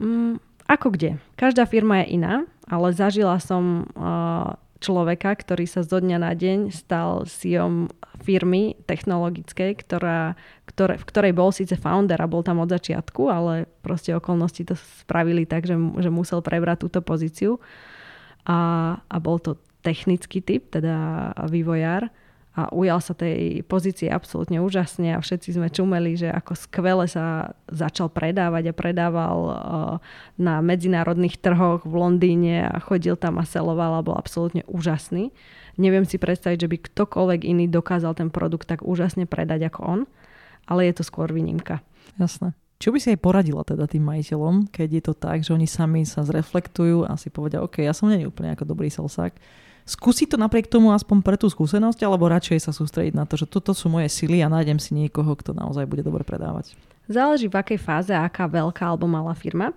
Mm, ako kde? Každá firma je iná, ale zažila som uh, človeka, ktorý sa zo dňa na deň stal CEO firmy technologickej, ktorá, ktoré, v ktorej bol síce founder a bol tam od začiatku, ale proste okolnosti to spravili tak, že, že musel prebrať túto pozíciu. A, a bol to technický typ, teda vývojár a ujal sa tej pozície absolútne úžasne a všetci sme čumeli, že ako skvele sa začal predávať a predával uh, na medzinárodných trhoch v Londýne a chodil tam a seloval a bol absolútne úžasný. Neviem si predstaviť, že by ktokoľvek iný dokázal ten produkt tak úžasne predať ako on, ale je to skôr výnimka. Jasné. Čo by si aj poradila teda tým majiteľom, keď je to tak, že oni sami sa zreflektujú a si povedia, OK, ja som nie úplne ako dobrý selsák, skúsiť to napriek tomu aspoň pre tú skúsenosť, alebo radšej sa sústrediť na to, že toto sú moje sily a nájdem si niekoho, kto naozaj bude dobre predávať? Záleží v akej fáze, aká veľká alebo malá firma,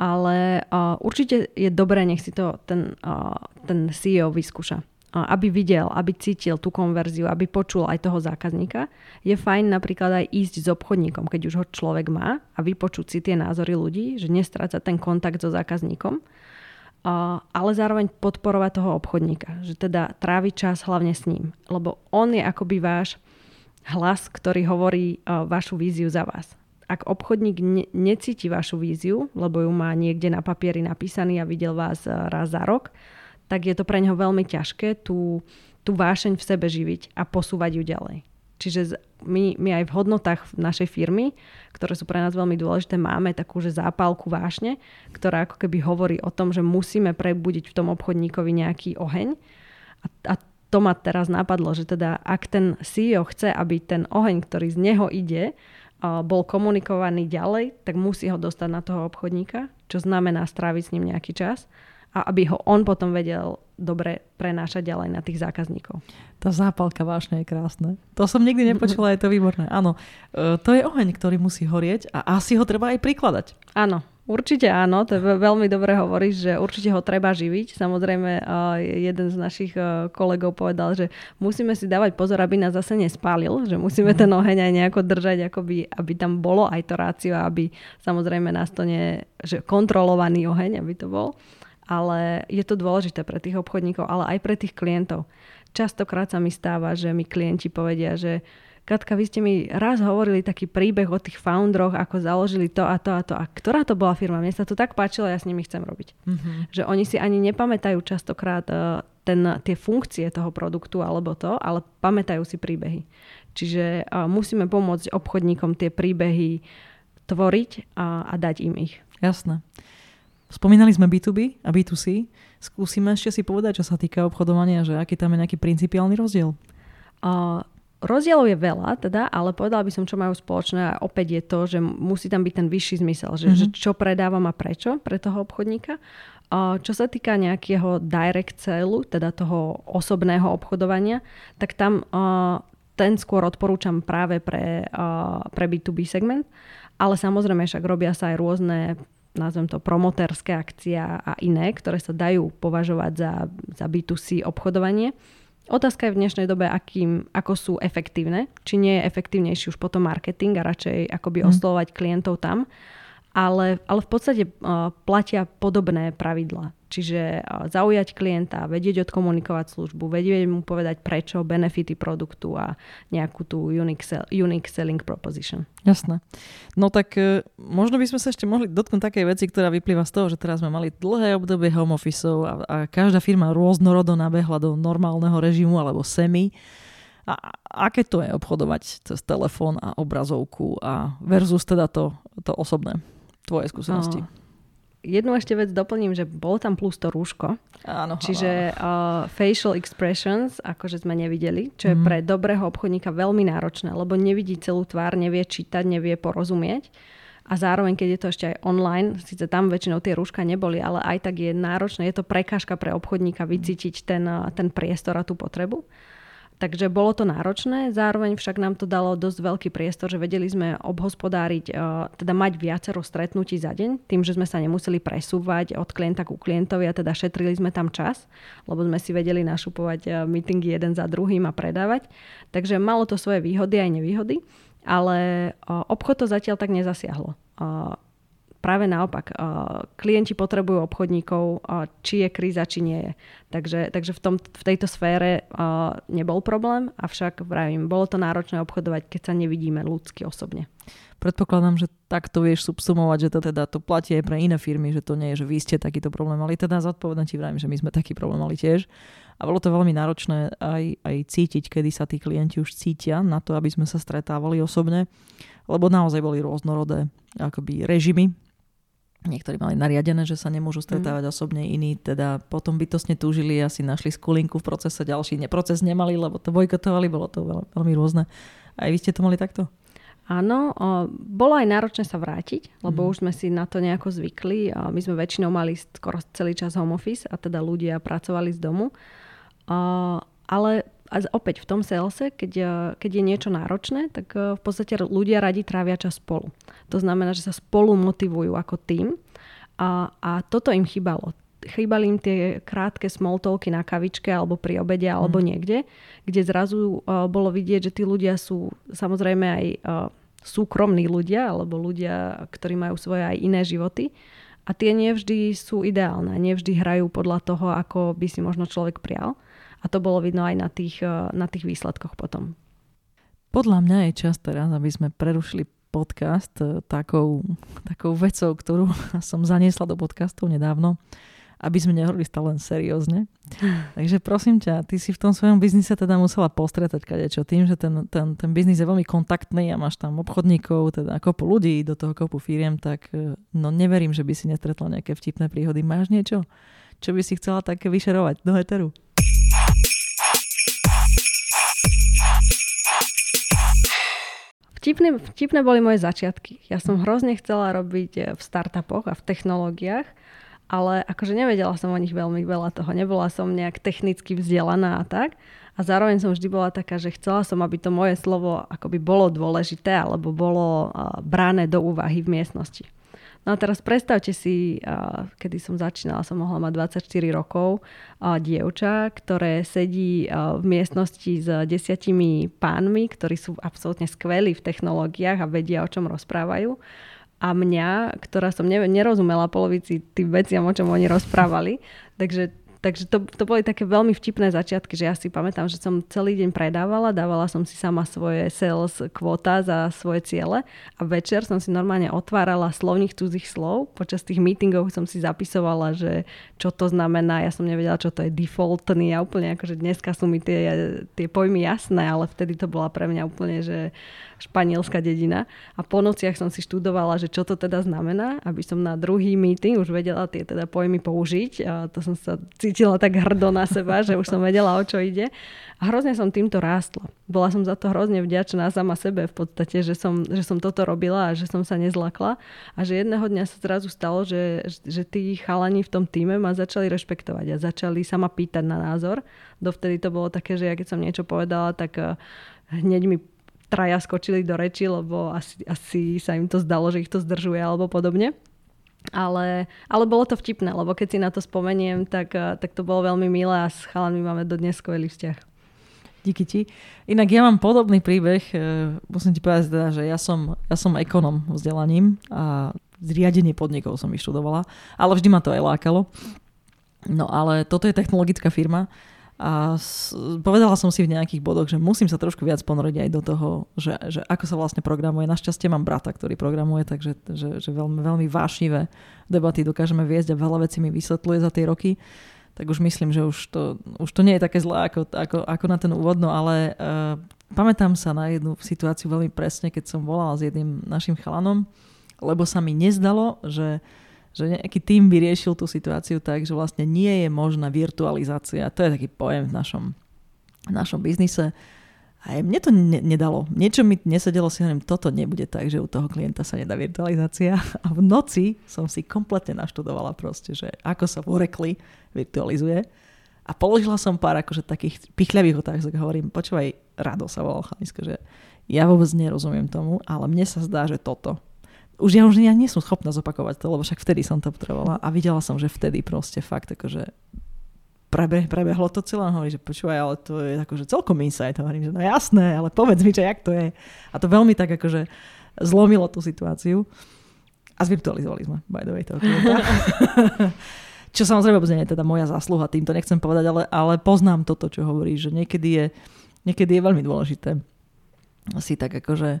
ale uh, určite je dobré, nech si to ten, uh, ten CEO vyskúša aby videl, aby cítil tú konverziu, aby počul aj toho zákazníka. Je fajn napríklad aj ísť s obchodníkom, keď už ho človek má a vypočuť si tie názory ľudí, že nestráca ten kontakt so zákazníkom ale zároveň podporovať toho obchodníka. Že teda tráviť čas hlavne s ním. Lebo on je akoby váš hlas, ktorý hovorí vašu víziu za vás. Ak obchodník ne- necíti vašu víziu, lebo ju má niekde na papieri napísaný a videl vás raz za rok, tak je to pre neho veľmi ťažké tú, tú vášeň v sebe živiť a posúvať ju ďalej. Čiže my, my aj v hodnotách našej firmy, ktoré sú pre nás veľmi dôležité, máme takú že zápalku vášne, ktorá ako keby hovorí o tom, že musíme prebudiť v tom obchodníkovi nejaký oheň. A, a to ma teraz napadlo, že teda ak ten CEO chce, aby ten oheň, ktorý z neho ide, bol komunikovaný ďalej, tak musí ho dostať na toho obchodníka, čo znamená stráviť s ním nejaký čas a aby ho on potom vedel dobre prenášať ďalej na tých zákazníkov. Tá zápalka vášne je krásne. To som nikdy nepočula, je to výborné. Áno, e, to je oheň, ktorý musí horieť a asi ho treba aj prikladať. Áno, Určite áno, to je veľmi dobre hovoríš, že určite ho treba živiť. Samozrejme, e, jeden z našich e, kolegov povedal, že musíme si dávať pozor, aby nás zase nespálil, že musíme ten oheň aj nejako držať, akoby, aby tam bolo aj to rácio, aby samozrejme nás to nie, že kontrolovaný oheň, aby to bol ale je to dôležité pre tých obchodníkov, ale aj pre tých klientov. Častokrát sa mi stáva, že mi klienti povedia, že Katka, vy ste mi raz hovorili taký príbeh o tých founderoch, ako založili to a to a to. A ktorá to bola firma? Mne sa to tak páčilo, ja s nimi chcem robiť. Mm-hmm. Že oni si ani nepamätajú častokrát uh, ten, tie funkcie toho produktu alebo to, ale pamätajú si príbehy. Čiže uh, musíme pomôcť obchodníkom tie príbehy tvoriť a, a dať im ich. Jasné. Spomínali sme B2B a B2C. Skúsime ešte si povedať, čo sa týka obchodovania, že aký tam je nejaký principiálny rozdiel? Uh, rozdielov je veľa, teda, ale povedala by som, čo majú spoločné a opäť je to, že musí tam byť ten vyšší zmysel, že, mm-hmm. že čo predávam a prečo pre toho obchodníka. Čo sa týka nejakého direct sale, teda toho osobného obchodovania, tak tam ten skôr odporúčam práve pre, pre B2B segment, ale samozrejme však robia sa aj rôzne nazvem to promotérske akcie a iné, ktoré sa dajú považovať za, za B2C obchodovanie. Otázka je v dnešnej dobe, akým, ako sú efektívne. Či nie je efektívnejší už potom marketing a radšej akoby mm. oslovať klientov tam. Ale, ale v podstate uh, platia podobné pravidlá. Čiže zaujať klienta, vedieť odkomunikovať službu, vedieť mu povedať prečo, benefity produktu a nejakú tú unique, sell, unique selling proposition. Jasné. No tak e, možno by sme sa ešte mohli dotknúť takej veci, ktorá vyplýva z toho, že teraz sme mali dlhé obdobie home office a, a každá firma rôznorodo nabehla do normálneho režimu alebo semi. A aké to je obchodovať cez telefón a obrazovku a versus teda to, to osobné? Tvoje skúsenosti. No jednu ešte vec doplním, že bolo tam plus to rúško. Áno. Čiže uh, facial expressions, akože sme nevideli, čo je mm. pre dobrého obchodníka veľmi náročné, lebo nevidí celú tvár, nevie čítať, nevie porozumieť. A zároveň, keď je to ešte aj online, síce tam väčšinou tie rúška neboli, ale aj tak je náročné, je to prekážka pre obchodníka vycítiť ten, ten priestor a tú potrebu. Takže bolo to náročné, zároveň však nám to dalo dosť veľký priestor, že vedeli sme obhospodáriť, e, teda mať viacero stretnutí za deň, tým, že sme sa nemuseli presúvať od klienta ku klientovi a teda šetrili sme tam čas, lebo sme si vedeli našupovať e, meetingy jeden za druhým a predávať. Takže malo to svoje výhody aj nevýhody, ale e, obchod to zatiaľ tak nezasiahlo práve naopak, klienti potrebujú obchodníkov, či je kríza, či nie je. Takže, takže v, tom, v tejto sfére nebol problém, avšak vravím, bolo to náročné obchodovať, keď sa nevidíme ľudsky osobne. Predpokladám, že takto vieš subsumovať, že to teda to platí aj pre iné firmy, že to nie je, že vy ste takýto problém mali. Teda zodpovedám ti vravím, že my sme taký problém mali tiež. A bolo to veľmi náročné aj, aj cítiť, kedy sa tí klienti už cítia na to, aby sme sa stretávali osobne, lebo naozaj boli rôznorodé akoby režimy Niektorí mali nariadené, že sa nemôžu stretávať mm. osobne, iní teda potom bytosne túžili a si našli skulinku v procese, ďalší proces nemali, lebo to bojkotovali, bolo to veľ, veľmi rôzne. Aj vy ste to mali takto? Áno, o, bolo aj náročné sa vrátiť, lebo mm. už sme si na to nejako zvykli. My sme väčšinou mali skoro celý čas home office a teda ľudia pracovali z domu. O, ale a opäť v tom salese, keď, e, keď je niečo náročné, tak e, v podstate ľudia radi trávia čas spolu. To znamená, že sa spolu motivujú ako tým a, a toto im chýbalo. Chýbali im tie krátke smoltovky na kavičke alebo pri obede alebo mm. niekde, kde zrazu uh, bolo vidieť, že tí ľudia sú samozrejme aj uh, súkromní ľudia alebo ľudia, ktorí majú svoje aj iné životy. A tie nevždy sú ideálne, nevždy hrajú podľa toho, ako by si možno človek prial. A to bolo vidno aj na tých, eh, na tých výsledkoch potom. Podľa mňa je čas teraz, aby sme prerušili podcast eh, takou, takou vecou, ktorú <laughs> som zaniesla do podcastu nedávno, aby sme nehovorili stále len seriózne. <laughs> Takže prosím ťa, ty si v tom svojom biznise teda musela postretať kadečo tým, že ten, ten, ten biznis je veľmi kontaktný a máš tam obchodníkov, teda kopu ľudí, do toho kopu firiem, tak eh, no neverím, že by si nestretla nejaké vtipné príhody. Máš niečo, čo by si chcela také vyšerovať do heteru? Vtipné, vtipné boli moje začiatky. Ja som hrozne chcela robiť eh, v startupoch a v technológiách, ale akože nevedela som o nich veľmi veľa toho. Nebola som nejak technicky vzdelaná a tak. A zároveň som vždy bola taká, že chcela som, aby to moje slovo akoby bolo dôležité alebo bolo uh, brané do úvahy v miestnosti. No a teraz predstavte si, kedy som začínala, som mohla mať 24 rokov, dievča, ktoré sedí v miestnosti s desiatimi pánmi, ktorí sú absolútne skvelí v technológiách a vedia, o čom rozprávajú. A mňa, ktorá som nerozumela polovici tým veciam, o čom oni rozprávali, takže Takže to, to boli také veľmi vtipné začiatky, že ja si pamätám, že som celý deň predávala, dávala som si sama svoje sales kvota za svoje ciele a večer som si normálne otvárala slovník cudzích slov. Počas tých meetingov som si zapisovala, že čo to znamená. Ja som nevedela, čo to je defaultný a úplne akože dneska sú mi tie, tie pojmy jasné, ale vtedy to bola pre mňa úplne, že španielská dedina. A po nociach som si študovala, že čo to teda znamená, aby som na druhý meeting už vedela tie teda pojmy použiť. A to som sa cítila tak hrdo na seba, že už som vedela, o čo ide. A hrozne som týmto rástla. Bola som za to hrozne vďačná sama sebe v podstate, že som, že som toto robila a že som sa nezlakla. A že jedného dňa sa zrazu stalo, že, že tí chalani v tom týme ma začali rešpektovať a začali sa ma pýtať na názor. Dovtedy to bolo také, že ja keď som niečo povedala, tak hneď mi traja skočili do reči, lebo asi, asi sa im to zdalo, že ich to zdržuje alebo podobne. Ale, ale bolo to vtipné, lebo keď si na to spomeniem, tak, eh, tak to bolo veľmi milé a s chalami máme dodnes skvelý vzťah. Díky ti. Inak ja mám podobný príbeh. Eh, musím ti povedať teda, že ja som, ja som ekonom vzdelaním a zriadenie podnikov som vyštudovala, ale vždy ma to aj lákalo. No ale toto je technologická firma a s, povedala som si v nejakých bodoch, že musím sa trošku viac ponoriť aj do toho, že, že ako sa vlastne programuje. Našťastie mám brata, ktorý programuje, takže že, že veľmi, veľmi vášnivé debaty dokážeme viesť a veľa vecí mi vysvetľuje za tie roky. Tak už myslím, že už to, už to nie je také zlé ako, ako, ako na ten úvodno, ale uh, pamätám sa na jednu situáciu veľmi presne, keď som volala s jedným našim chalanom, lebo sa mi nezdalo, že že nejaký tým vyriešil tú situáciu tak, že vlastne nie je možná virtualizácia. To je taký pojem v našom, v našom biznise. A mne to ne- nedalo. Niečo mi nesedelo, si hovorím, toto nebude tak, že u toho klienta sa nedá virtualizácia. <laughs> A v noci som si kompletne naštudovala proste, že ako sa v Oracle virtualizuje. A položila som pár akože takých pichľavých otázok. Hovorím, počúvaj, Rado sa volal chlanisko, že ja vôbec nerozumiem tomu, ale mne sa zdá, že toto už ja už ja nie som schopná zopakovať to, lebo však vtedy som to potrebovala a videla som, že vtedy proste fakt akože prebe, prebehlo to celé a hovorí, že počúvaj, ale to je akože celkom insight. Hovorím, že no jasné, ale povedz mi, že jak to je. A to veľmi tak akože zlomilo tú situáciu. A zvirtualizovali sme, by the way, toho <laughs> Čo samozrejme nie je teda moja zásluha, tým to nechcem povedať, ale, ale poznám toto, čo hovorí, že niekedy je, niekedy je veľmi dôležité si tak akože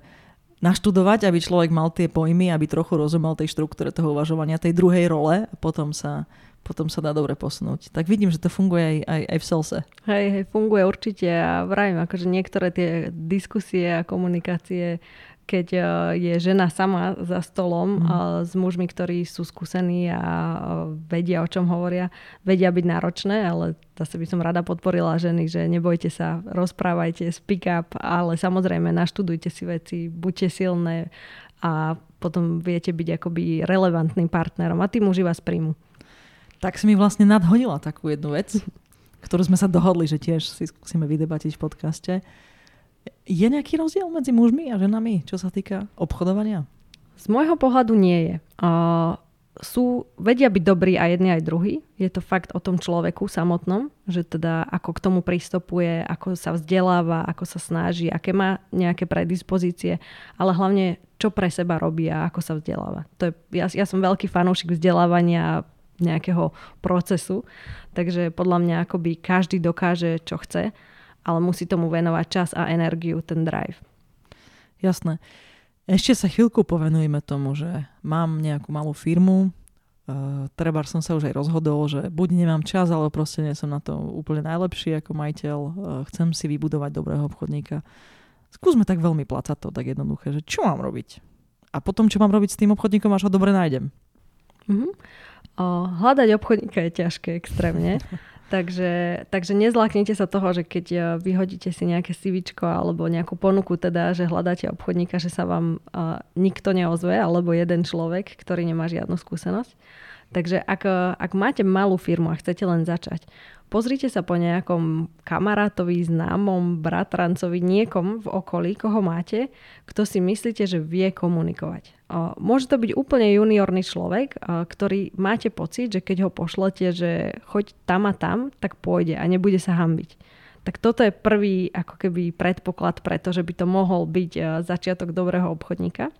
naštudovať, aby človek mal tie pojmy, aby trochu rozumel tej štruktúre toho uvažovania, tej druhej role a potom sa, potom sa dá dobre posunúť. Tak vidím, že to funguje aj, aj, aj v selse. Hej, hej, funguje určite a vravím, akože niektoré tie diskusie a komunikácie keď e, je žena sama za stolom mm. s mužmi, ktorí sú skúsení a e, vedia, o čom hovoria, vedia byť náročné, ale zase by som rada podporila ženy, že nebojte sa, rozprávajte, speak up, ale samozrejme naštudujte si veci, buďte silné a potom viete byť akoby relevantným partnerom a tí muži vás príjmu. Tak si mi vlastne nadhodila takú jednu vec, <laughs> ktorú sme sa dohodli, že tiež si skúsime vydebatiť v podcaste je nejaký rozdiel medzi mužmi a ženami, čo sa týka obchodovania? Z môjho pohľadu nie je. Uh, sú, vedia byť dobrí aj jedni, aj druhý. Je to fakt o tom človeku samotnom, že teda ako k tomu pristupuje, ako sa vzdeláva, ako sa snaží, aké má nejaké predispozície, ale hlavne čo pre seba robí a ako sa vzdeláva. To je, ja, ja som veľký fanúšik vzdelávania nejakého procesu, takže podľa mňa akoby každý dokáže, čo chce ale musí tomu venovať čas a energiu, ten drive. Jasné. Ešte sa chvíľku povenujeme tomu, že mám nejakú malú firmu, uh, treba som sa už aj rozhodol, že buď nemám čas, ale proste nie som na to úplne najlepší ako majiteľ, uh, chcem si vybudovať dobrého obchodníka. Skúsme tak veľmi placať to tak jednoduché, že čo mám robiť? A potom, čo mám robiť s tým obchodníkom, až ho dobre nájdem. Mm-hmm. O, hľadať obchodníka je ťažké extrémne. <laughs> Takže, takže nezláknite sa toho, že keď eh, vyhodíte si nejaké CVčko alebo nejakú ponuku, teda, že hľadáte obchodníka, že sa vám uh, nikto neozve, alebo jeden človek, ktorý nemá žiadnu skúsenosť. Takže ak, ak máte malú firmu a chcete len začať, Pozrite sa po nejakom kamarátovi, známom, bratrancovi, niekom v okolí, koho máte, kto si myslíte, že vie komunikovať. Môže to byť úplne juniorný človek, ktorý máte pocit, že keď ho pošlete, že choď tam a tam, tak pôjde a nebude sa hambiť. Tak toto je prvý ako keby predpoklad preto, že by to mohol byť začiatok dobrého obchodníka.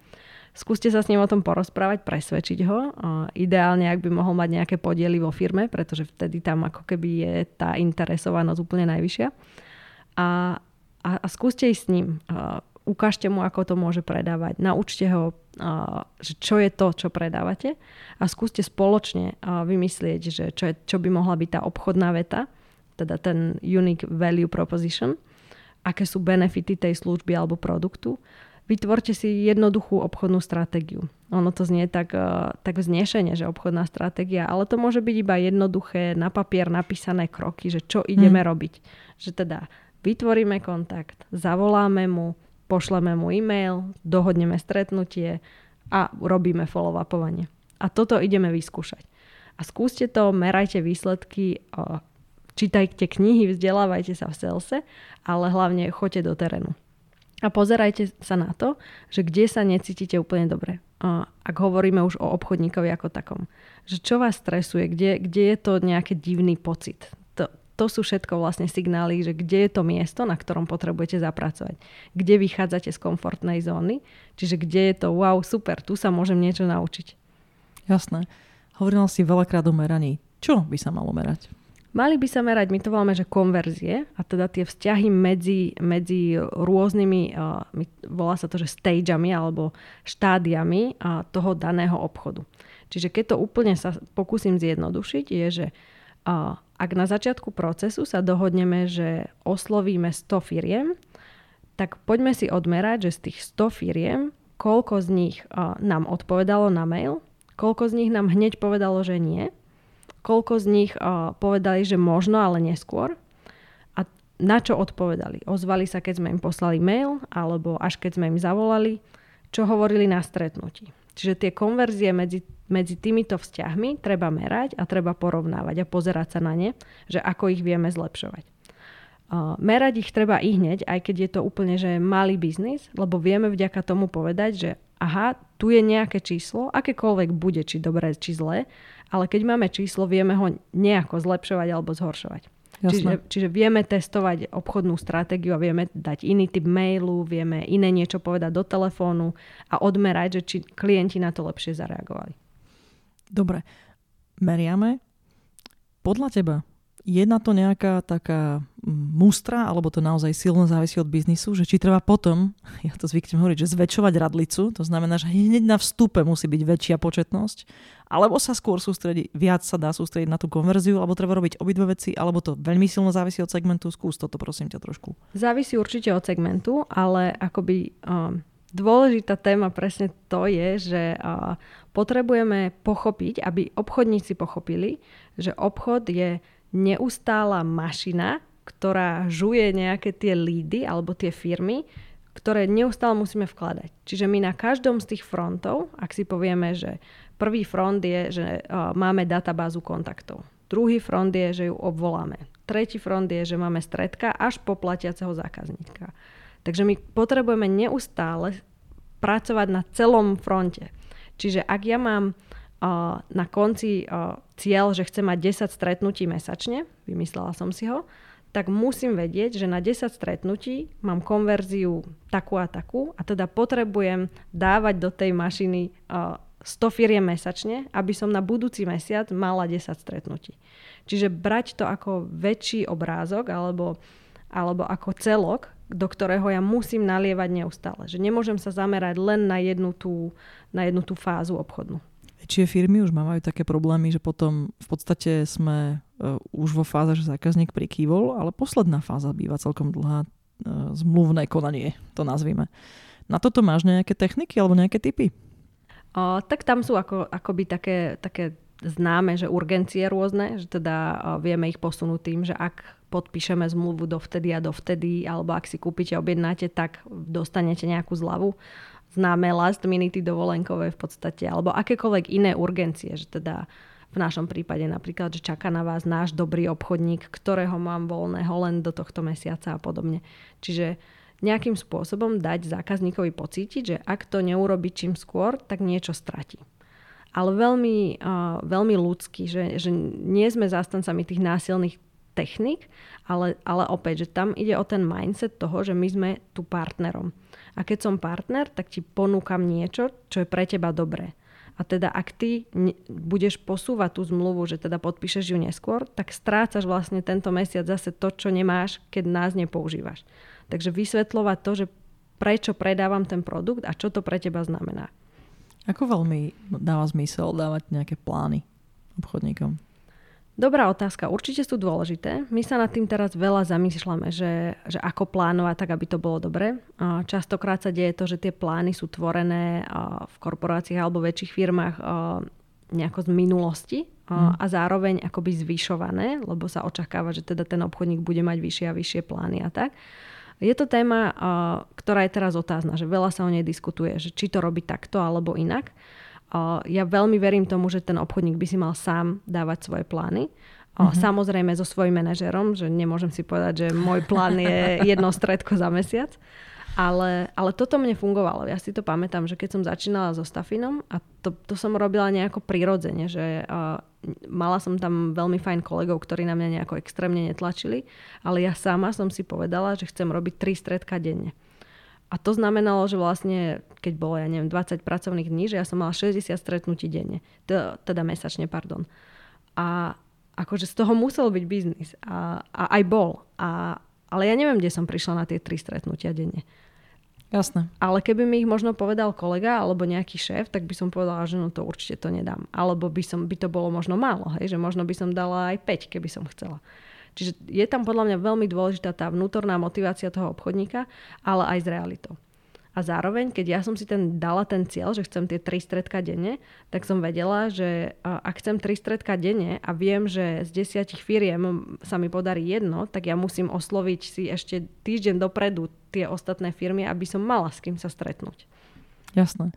Skúste sa s ním o tom porozprávať, presvedčiť ho. Ideálne, ak by mohol mať nejaké podiely vo firme, pretože vtedy tam ako keby je tá interesovanosť úplne najvyššia. A, a, a skúste ísť s ním. Ukážte mu, ako to môže predávať. Naučte ho, že čo je to, čo predávate. A skúste spoločne vymyslieť, že čo, je, čo by mohla byť tá obchodná veta, teda ten unique value proposition, aké sú benefity tej služby alebo produktu vytvorte si jednoduchú obchodnú stratégiu. Ono to znie tak, eh, tak vznešenie, že obchodná stratégia, ale to môže byť iba jednoduché, na papier napísané kroky, že čo ideme hmm. robiť. Že teda vytvoríme kontakt, zavoláme mu, pošleme mu e-mail, dohodneme stretnutie a robíme follow-upovanie. A toto ideme vyskúšať. A skúste to, merajte výsledky, eh, čítajte knihy, vzdelávajte sa v selse, ale hlavne choďte do terénu A pozerajte sa na to, že kde sa necítite úplne dobre. Ak hovoríme už o obchodníkovi ako takom. Že čo vás stresuje, kde, kde je to nejaký divný pocit. To, to sú všetko vlastne signály, že kde je to miesto, na ktorom potrebujete zapracovať. Kde vychádzate z komfortnej zóny, čiže kde je to wow, super, tu sa môžem niečo naučiť. Jasné. Hovorila si veľakrát o meraní. Čo by sa malo merať? Mali by sa merať, my to voláme, že konverzie, a teda tie vzťahy medzi, medzi rôznymi, volá sa to, že stageami alebo štádiami toho daného obchodu. Čiže keď to úplne sa pokúsim zjednodušiť, je, že ak na začiatku procesu sa dohodneme, že oslovíme 100 firiem, tak poďme si odmerať, že z tých 100 firiem, koľko z nich nám odpovedalo na mail, koľko z nich nám hneď povedalo, že nie – koľko z nich uh, povedali, že možno, ale neskôr. A na čo odpovedali? Ozvali sa, keď sme im poslali mail, alebo až keď sme im zavolali, čo hovorili na stretnutí. Čiže tie konverzie medzi, medzi týmito vzťahmi treba merať a treba porovnávať a pozerať sa na ne, že ako ich vieme zlepšovať. Uh, merať ich treba i hneď, aj keď je to úplne že malý biznis, lebo vieme vďaka tomu povedať, že aha, tu je nejaké číslo, akékoľvek bude, či dobré, či zlé, ale keď máme číslo, vieme ho nejako zlepšovať alebo zhoršovať. Čiže, čiže vieme testovať obchodnú stratégiu a vieme dať iný typ mailu, vieme iné niečo povedať do telefónu a odmerať, že či klienti na to lepšie zareagovali. Dobre, meriame. Podľa teba je na to nejaká taká mustra, alebo to naozaj silno závisí od biznisu, že či treba potom, <laughs> ja to zvyknem hovoriť, že zväčšovať radlicu, to znamená, že hneď na vstupe musí byť väčšia početnosť, alebo sa skôr sústrediť, viac sa dá sústrediť na tú konverziu, alebo treba robiť obidve veci, alebo to veľmi silno závisí od segmentu. Skús toto prosím ťa trošku. Závisí určite od segmentu, ale akoby um, dôležitá téma presne to je, že uh, potrebujeme pochopiť, aby obchodníci pochopili, že obchod je neustála mašina, ktorá žuje nejaké tie lídy alebo tie firmy, ktoré neustále musíme vkladať. Čiže my na každom z tých frontov, ak si povieme, že prvý front je, že uh, máme databázu kontaktov. Druhý front je, že ju obvoláme. Tretí front je, že máme stredka až po platiaceho zákazníka. Takže my potrebujeme neustále pracovať na celom fronte. Čiže ak ja mám na konci cieľ, že chcem mať 10 stretnutí mesačne, vymyslela som si ho, tak musím vedieť, že na 10 stretnutí mám konverziu takú a takú a teda potrebujem dávať do tej mašiny 100 firiem mesačne, aby som na budúci mesiac mala 10 stretnutí. Čiže brať to ako väčší obrázok alebo, alebo ako celok, do ktorého ja musím nalievať neustále. Že nemôžem sa zamerať len na jednu tú, na jednu tú fázu obchodnú väčšie firmy už majú také problémy, že potom v podstate sme uh, už vo fáze, že zákazník prikývol, ale posledná fáza býva celkom dlhá uh, zmluvné konanie, to nazvime. Na toto máš nejaké techniky alebo nejaké typy? O, tak tam sú ako, akoby také, také známe, že urgencie rôzne, že teda o, vieme ich posunúť tým, že ak podpíšeme zmluvu dovtedy a dovtedy, alebo ak si kúpite, objednáte, tak dostanete nejakú zľavu známe last minute dovolenkové v podstate, alebo akékoľvek iné urgencie, že teda v našom prípade napríklad, že čaká na vás náš dobrý obchodník, ktorého mám voľného len do tohto mesiaca a podobne. Čiže nejakým spôsobom dať zákazníkovi pocítiť, že ak to neurobi čím skôr, tak niečo stratí. Ale veľmi, uh, veľmi ľudský, že, že nie sme zástancami tých násilných technik, ale, ale opäť, že tam ide o ten mindset toho, že my sme tu partnerom. A keď som partner, tak ti ponúkam niečo, čo je pre teba dobré. A teda ak ty budeš posúvať tú zmluvu, že teda podpíšeš ju neskôr, tak strácaš vlastne tento mesiac zase to, čo nemáš, keď nás nepoužívaš. Takže vysvetľovať to, že prečo predávam ten produkt a čo to pre teba znamená. Ako veľmi dáva zmysel dávať nejaké plány obchodníkom? Dobrá otázka, určite sú dôležité. My sa nad tým teraz veľa zamýšľame, že, že ako plánovať tak, aby to bolo dobre. Častokrát sa deje to, že tie plány sú tvorené v korporáciách alebo väčších firmách nejako z minulosti hmm. a zároveň akoby zvyšované, lebo sa očakáva, že teda ten obchodník bude mať vyššie a vyššie plány a tak. Je to téma, ktorá je teraz otázna, že veľa sa o nej diskutuje, že či to robí takto alebo inak ja veľmi verím tomu, že ten obchodník by si mal sám dávať svoje plány. Mm-hmm. Samozrejme so svojím manažerom, že nemôžem si povedať, že môj plán je <laughs> jedno stredko za mesiac. Ale, ale toto mne fungovalo. Ja si to pamätám, že keď som začínala so Stafinom a to, to som robila nejako prirodzene, že uh, mala som tam veľmi fajn kolegov, ktorí na mňa nejako extrémne netlačili, ale ja sama som si povedala, že chcem robiť tri stredka denne. A to znamenalo, že vlastne, keď bolo, ja neviem, 20 pracovných dní, že ja som mala 60 stretnutí denne. Teda mesačne, pardon. A akože z toho musel byť biznis. A, a aj bol. A, ale ja neviem, kde som prišla na tie tri stretnutia denne. Jasné. Ale keby mi ich možno povedal kolega alebo nejaký šéf, tak by som povedala, že no to určite to nedám. Alebo by, som, by to bolo možno málo, hej? že možno by som dala aj 5, keby som chcela. Čiže je tam podľa mňa veľmi dôležitá tá vnútorná motivácia toho obchodníka, ale aj s realitou. A zároveň, keď ja som si ten, dala ten cieľ, že chcem tie tri stredka denne, tak som vedela, že ak chcem tri stredka denne a viem, že z desiatich firiem sa mi podarí jedno, tak ja musím osloviť si ešte týždeň dopredu tie ostatné firmy, aby som mala s kým sa stretnúť. Jasné.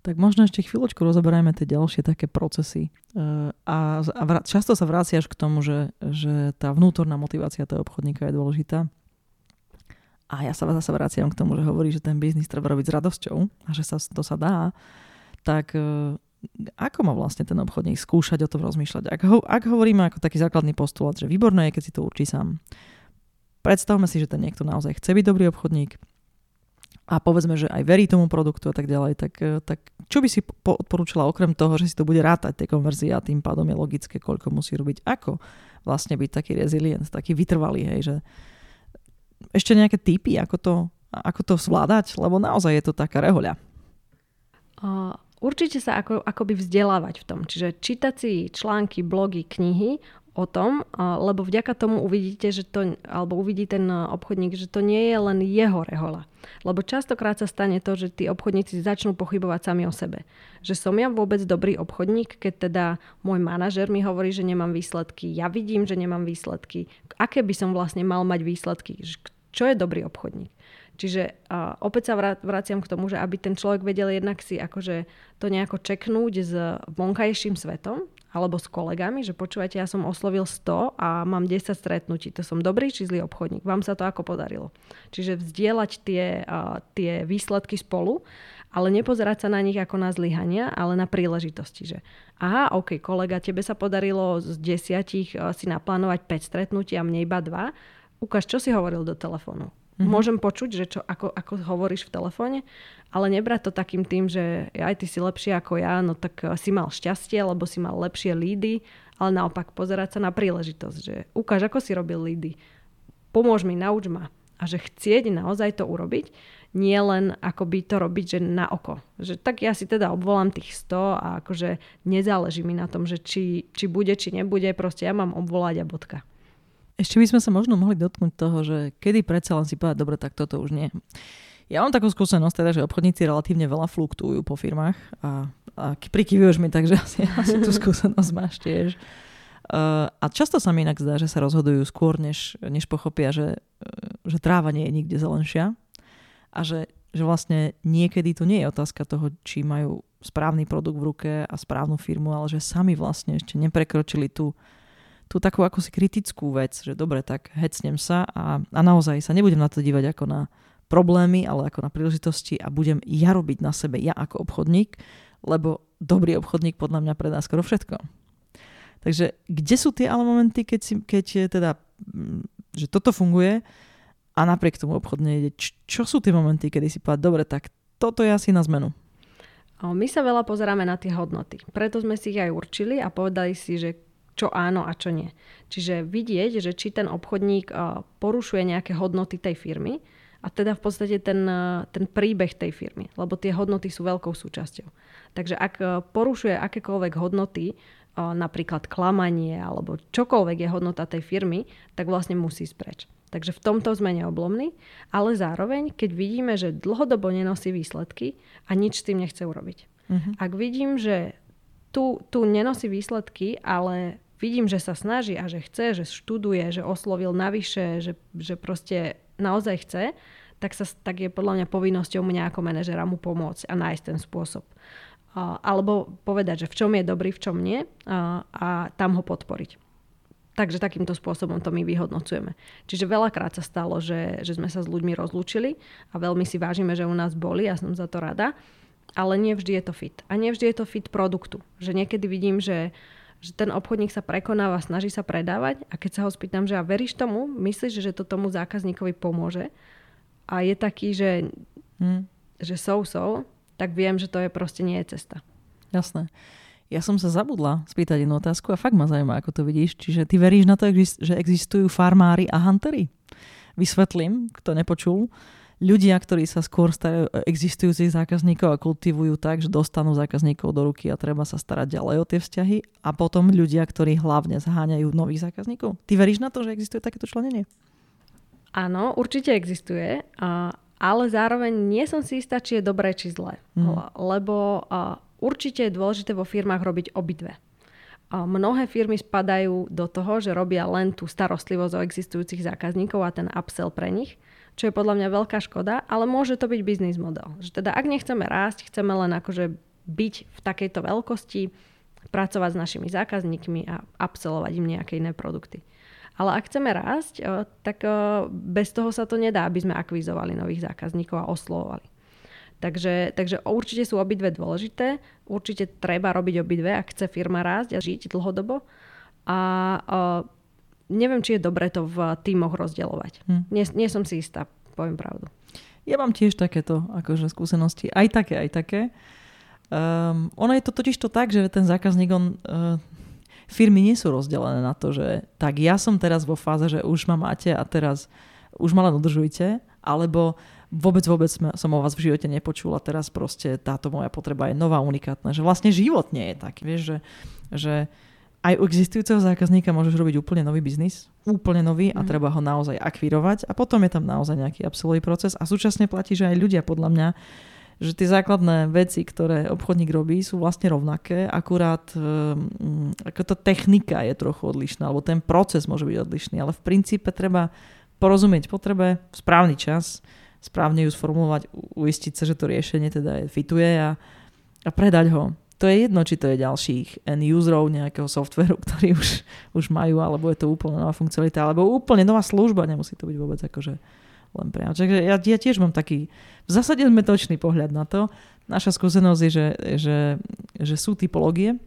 Tak možno ešte chvíľočku rozoberajme tie ďalšie také procesy. E, a, a často sa vraciaš k tomu, že, že tá vnútorná motivácia toho obchodníka je dôležitá. A ja sa zase vraciam k tomu, že hovorí, že ten biznis treba robiť s radosťou a že sa, to sa dá. Tak e, ako má vlastne ten obchodník skúšať o tom rozmýšľať? Ak, ho, ak hovoríme ako taký základný postulát, že výborné je, keď si to určí sám. Predstavme si, že ten niekto naozaj chce byť dobrý obchodník a povedzme, že aj verí tomu produktu a tak ďalej, tak, e, tak čo by si odporúčala okrem toho, že si to bude rátať tej konverzie a tým pádom je logické, koľko musí robiť, ako vlastne byť taký rezilient, taký vytrvalý, hej, že ešte nejaké typy, ako to, ako to zvládať? Lebo naozaj je to taká rehoľa. Uh, určite sa ako, akoby vzdelávať v tom. Čiže čítať si články, blogy, knihy o tom, lebo vďaka tomu uvidíte, že to, alebo uvidí ten obchodník, že to nie je len jeho rehola. Lebo častokrát sa stane to, že tí obchodníci začnú pochybovať sami o sebe. Že som ja vôbec dobrý obchodník, keď teda môj manažer mi hovorí, že nemám výsledky, ja vidím, že nemám výsledky. Aké by som vlastne mal mať výsledky? Čo je dobrý obchodník? Čiže uh, opäť sa vraciam k tomu, že aby ten človek vedel jednak si akože to nejako čeknúť s vonkajším svetom, alebo s kolegami, že počúvajte, ja som oslovil 100 a mám 10 stretnutí. To som dobrý či zlý obchodník? Vám sa to ako podarilo? Čiže vzdielať tie, uh, tie výsledky spolu, ale nepozerať sa na nich ako na zlyhania, ale na príležitosti. Že aha, OK, kolega, tebe sa podarilo z desiatich uh, si naplánovať 5 stretnutí a mne iba 2. Ukáž, čo si hovoril do telefónu. Mm-hmm. Môžem počuť, že čo, ako, ako hovoríš v telefóne, ale nebrať to takým tým, že aj ty si lepšie ako ja, no tak eh, si mal šťastie, lebo si mal lepšie lídy, ale naopak pozerať sa na príležitosť, že ukáž, ako si robil lídy, pomôž mi, nauč ma. A že chcieť naozaj to urobiť, nie len akoby to robiť, že na oko. Že tak ja si teda obvolám tých 100 a akože nezáleží mi na tom, že či, či bude, či nebude, proste ja mám obvolať a bodka. Ešte by sme sa možno mohli dotknúť toho, že kedy predsa len si povedať, dobre, tak toto už nie. Ja mám takú skúsenosť, teda, že obchodníci relatívne veľa fluktujú po firmách a, a prikyvuješ mi tak, že asi, asi tú skúsenosť máš tiež. Uh, a často sa mi inak zdá, že sa rozhodujú skôr, než, než pochopia, že, že tráva nie je nikde zelenšia a že, že vlastne niekedy to nie je otázka toho, či majú správny produkt v ruke a správnu firmu, ale že sami vlastne ešte neprekročili tú, tú takú ako kritickú vec, že dobre, tak hecnem sa a, a naozaj sa nebudem na to dívať ako na problémy, ale ako na príležitosti a budem ja robiť na sebe, ja ako obchodník, lebo dobrý obchodník podľa mňa predá skoro všetko. Takže kde sú tie ale momenty, keď, si, keď teda, mm, že toto funguje a napriek tomu obchodne ide, čo sú tie momenty, kedy si povedať, dobre, tak toto je asi na zmenu. My sa veľa pozeráme na tie hodnoty. Preto sme si ich aj určili a povedali si, že čo áno a čo nie. Čiže vidieť, že či ten obchodník porušuje nejaké hodnoty tej firmy a teda v podstate ten, ten príbeh tej firmy, lebo tie hodnoty sú veľkou súčasťou. Takže ak porušuje akékoľvek hodnoty, napríklad klamanie alebo čokoľvek je hodnota tej firmy, tak vlastne musí ísť preč. Takže v tomto sme neoblomní, ale zároveň, keď vidíme, že dlhodobo nenosí výsledky a nič s tým nechce urobiť. Uh-huh. Ak vidím, že tu, tu nenosí výsledky, ale vidím, že sa snaží a že chce, že študuje, že oslovil navyše, že, že proste naozaj chce, tak, sa, tak je podľa mňa povinnosťou mňa ako manažera mu pomôcť a nájsť ten spôsob. Uh, alebo povedať, že v čom je dobrý, v čom nie uh, a tam ho podporiť. Takže takýmto spôsobom to my vyhodnocujeme. Čiže veľakrát sa stalo, že, že sme sa s ľuďmi rozlúčili a veľmi si vážime, že u nás boli, ja som za to rada, ale nevždy je to fit. A nevždy je to fit produktu. Že niekedy vidím, že, že ten obchodník sa prekonáva, snaží sa predávať a keď sa ho spýtam, že a veríš tomu, myslíš, že to tomu zákazníkovi pomôže a je taký, že, hmm. že so, so, tak viem, že to je proste nie je cesta. Jasné. Ja som sa zabudla spýtať jednu otázku a fakt ma zaujíma, ako to vidíš. Čiže ty veríš na to, že existujú farmári a huntery? Vysvetlím, kto nepočul. Ľudia, ktorí sa skôr starajú existujúcich zákazníkov a kultivujú tak, že dostanú zákazníkov do ruky a treba sa starať ďalej o tie vzťahy. A potom ľudia, ktorí hlavne zháňajú nových zákazníkov. Ty veríš na to, že existuje takéto členenie? Áno, určite existuje. Ale zároveň nie som si istá, či je dobré, či zlé. Mm. Lebo Určite je dôležité vo firmách robiť obidve. Mnohé firmy spadajú do toho, že robia len tú starostlivosť o existujúcich zákazníkov a ten upsell pre nich, čo je podľa mňa veľká škoda, ale môže to byť biznis model. Že teda ak nechceme rásť, chceme len akože byť v takejto veľkosti, pracovať s našimi zákazníkmi a upsellovať im nejaké iné produkty. Ale ak chceme rásť, tak bez toho sa to nedá, aby sme akvizovali nových zákazníkov a oslovovali. Takže, takže určite sú obidve dôležité. Určite treba robiť obidve, ak chce firma rásť a žiť dlhodobo. A uh, neviem, či je dobre to v týmoch rozdielovať. Hm. Nie, nie som si istá, poviem pravdu. Ja mám tiež takéto akože skúsenosti. Aj také, aj také. Um, ono je to totiž to tak, že ten zákazník, on, uh, firmy nie sú rozdelené na to, že tak ja som teraz vo fáze, že už ma máte a teraz už ma len udržujte, alebo vôbec, vôbec som o vás v živote nepočula, teraz proste táto moja potreba je nová, unikátna, že vlastne život nie je taký, vieš, že, že aj u existujúceho zákazníka môžeš robiť úplne nový biznis, úplne nový a mm. treba ho naozaj akvírovať a potom je tam naozaj nejaký absolvový proces a súčasne platí, že aj ľudia podľa mňa že tie základné veci, ktoré obchodník robí, sú vlastne rovnaké, akurát um, ako tá technika je trochu odlišná, alebo ten proces môže byť odlišný, ale v princípe treba porozumieť potrebe správny čas, správne ju sformulovať, uistiť sa, že to riešenie teda je, fituje a, a predať ho. To je jedno, či to je ďalších end userov nejakého softveru, ktorý už, už majú, alebo je to úplne nová funkcionalita, alebo úplne nová služba, nemusí to byť vôbec akože len priamo. Takže ja, ja tiež mám taký v zásade zmetočný pohľad na to. Naša skúsenosť je, že, že, že sú typológie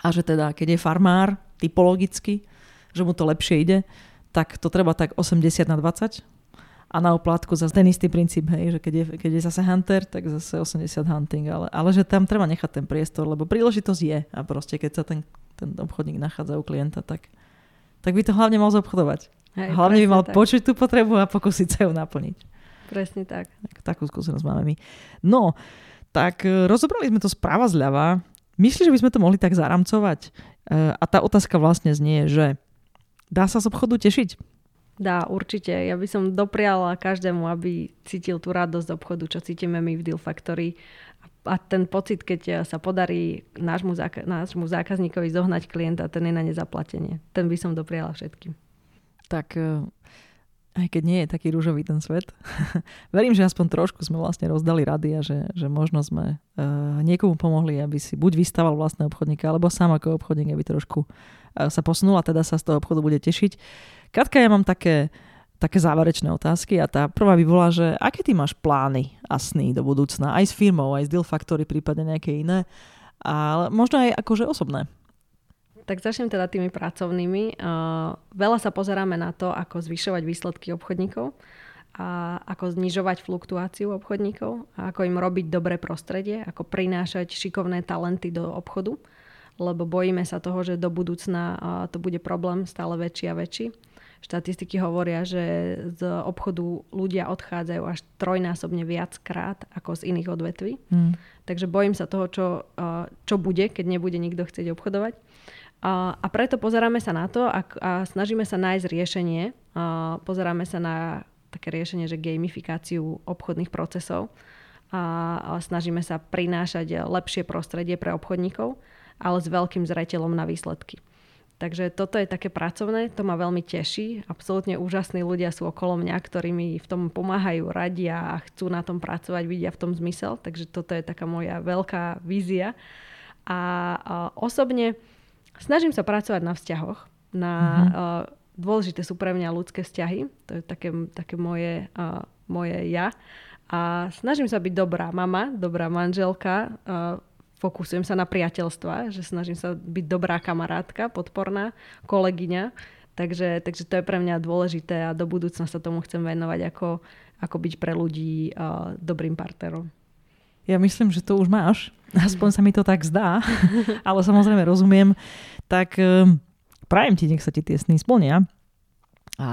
a že teda, keď je farmár typologicky, že mu to lepšie ide, tak to treba tak 80 na 20, a na oplátku zase ten istý princíp, hej, že keď je, keď je zase hunter, tak zase 80 hunting, ale, ale že tam treba nechať ten priestor, lebo príležitosť je a proste keď sa ten, ten obchodník nachádza u klienta, tak, tak by to hlavne mal zobchodovať. Hej, hlavne by mal tak. počuť tú potrebu a pokúsiť sa ju naplniť. Presne tak. tak. Takú skúsenosť máme my. No, tak e, rozobrali sme to správa zľava. Myslíš, že by sme to mohli tak zaramcovať? E, a tá otázka vlastne znie, že dá sa z obchodu tešiť? Dá, určite. Ja by som dopriala každému, aby cítil tú radosť obchodu, čo cítime my v Deal Factory. A ten pocit, keď sa podarí nášmu, záka- nášmu zákazníkovi zohnať klienta, ten je na nezaplatenie. Ten by som dopriala všetkým. Tak e, aj keď nie je taký rúžový ten svet, <laughs> verím, že aspoň trošku sme vlastne rozdali rady a že, že možno sme uh, niekomu pomohli, aby si buď vystával vlastného obchodníka, alebo sám ako obchodník, aby trošku uh, sa posunul a teda sa z toho obchodu bude tešiť. Katka, ja mám také, také záverečné otázky a tá prvá by bola, že aké ty máš plány a sny do budúcna, aj s firmou, aj s Deal Factory, prípadne nejaké iné, ale možno aj akože osobné. Tak začnem teda tými pracovnými. Veľa sa pozeráme na to, ako zvyšovať výsledky obchodníkov a ako znižovať fluktuáciu obchodníkov a ako im robiť dobré prostredie, ako prinášať šikovné talenty do obchodu, lebo bojíme sa toho, že do budúcna to bude problém stále väčší a väčší. Štatistiky hovoria, že z obchodu ľudia odchádzajú až trojnásobne viackrát ako z iných odvetví. Hmm. Takže bojím sa toho, čo, čo bude, keď nebude nikto chcieť obchodovať. A preto pozeráme sa na to a, a snažíme sa nájsť riešenie. A pozeráme sa na také riešenie, že gamifikáciu obchodných procesov a, a snažíme sa prinášať lepšie prostredie pre obchodníkov, ale s veľkým zreteľom na výsledky. Takže toto je také pracovné, to ma veľmi teší. Absolútne úžasní ľudia sú okolo mňa, ktorí mi v tom pomáhajú, radia a chcú na tom pracovať, vidia v tom zmysel. Takže toto je taká moja veľká vízia. A, osobne snažím sa pracovať na vzťahoch. Na, mm-hmm. dôležité sú pre mňa ľudské vzťahy. To je také, také moje, moje ja. A snažím sa byť dobrá mama, dobrá manželka. Fokusujem sa na priateľstva, že snažím sa byť dobrá kamarátka, podporná kolegyňa. Takže, takže to je pre mňa dôležité a do budúcna sa tomu chcem venovať, ako, ako byť pre ľudí uh, dobrým partnerom. Ja myslím, že to už máš. <laughs> Aspoň sa mi to tak zdá. <laughs> Ale samozrejme rozumiem. Tak um, prajem ti, nech sa ti tie sny splnia. A,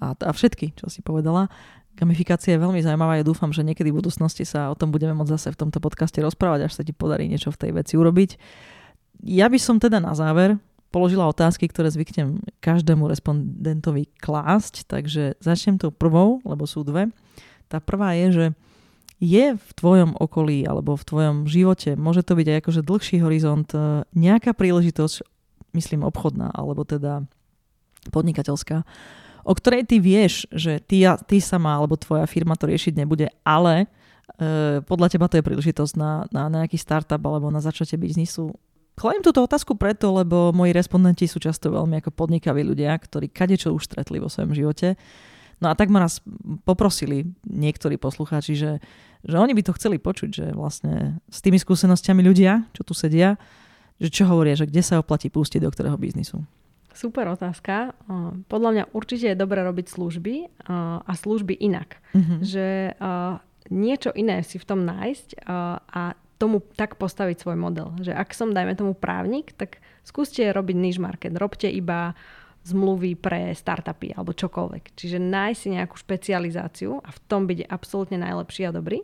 a, a všetky, čo si povedala. Gamifikácia je veľmi zaujímavá. Ja dúfam, že niekedy v budúcnosti sa o tom budeme môcť zase v tomto podcaste rozprávať, až sa ti podarí niečo v tej veci urobiť. Ja by som teda na záver položila otázky, ktoré zvyknem každému respondentovi klásť, takže začnem tou prvou, lebo sú dve. Tá prvá je, že je v tvojom okolí alebo v tvojom živote, môže to byť aj akože dlhší horizont, e, nejaká príležitosť, myslím obchodná, alebo teda podnikateľská, o ktorej ty vieš, že ty, ty sama alebo tvoja firma to riešiť nebude, ale e, podľa teba to je príležitosť na, na nejaký startup alebo na začatie biznisu Kladím túto otázku preto, lebo moji respondenti sú často veľmi ako podnikaví ľudia, ktorí kadečo už stretli vo svojom živote. No a tak ma raz poprosili niektorí poslucháči, že, že oni by to chceli počuť, že vlastne s tými skúsenostiami ľudia, čo tu sedia, že čo hovoria, že kde sa oplatí pustiť do ktorého biznisu. Super otázka. Podľa mňa určite je dobré robiť služby a služby inak. Mm-hmm. Že niečo iné si v tom nájsť a tomu tak postaviť svoj model. Že ak som, dajme tomu, právnik, tak skúste robiť niche market. Robte iba zmluvy pre startupy alebo čokoľvek. Čiže nájsť si nejakú špecializáciu a v tom byť absolútne najlepší a dobrý.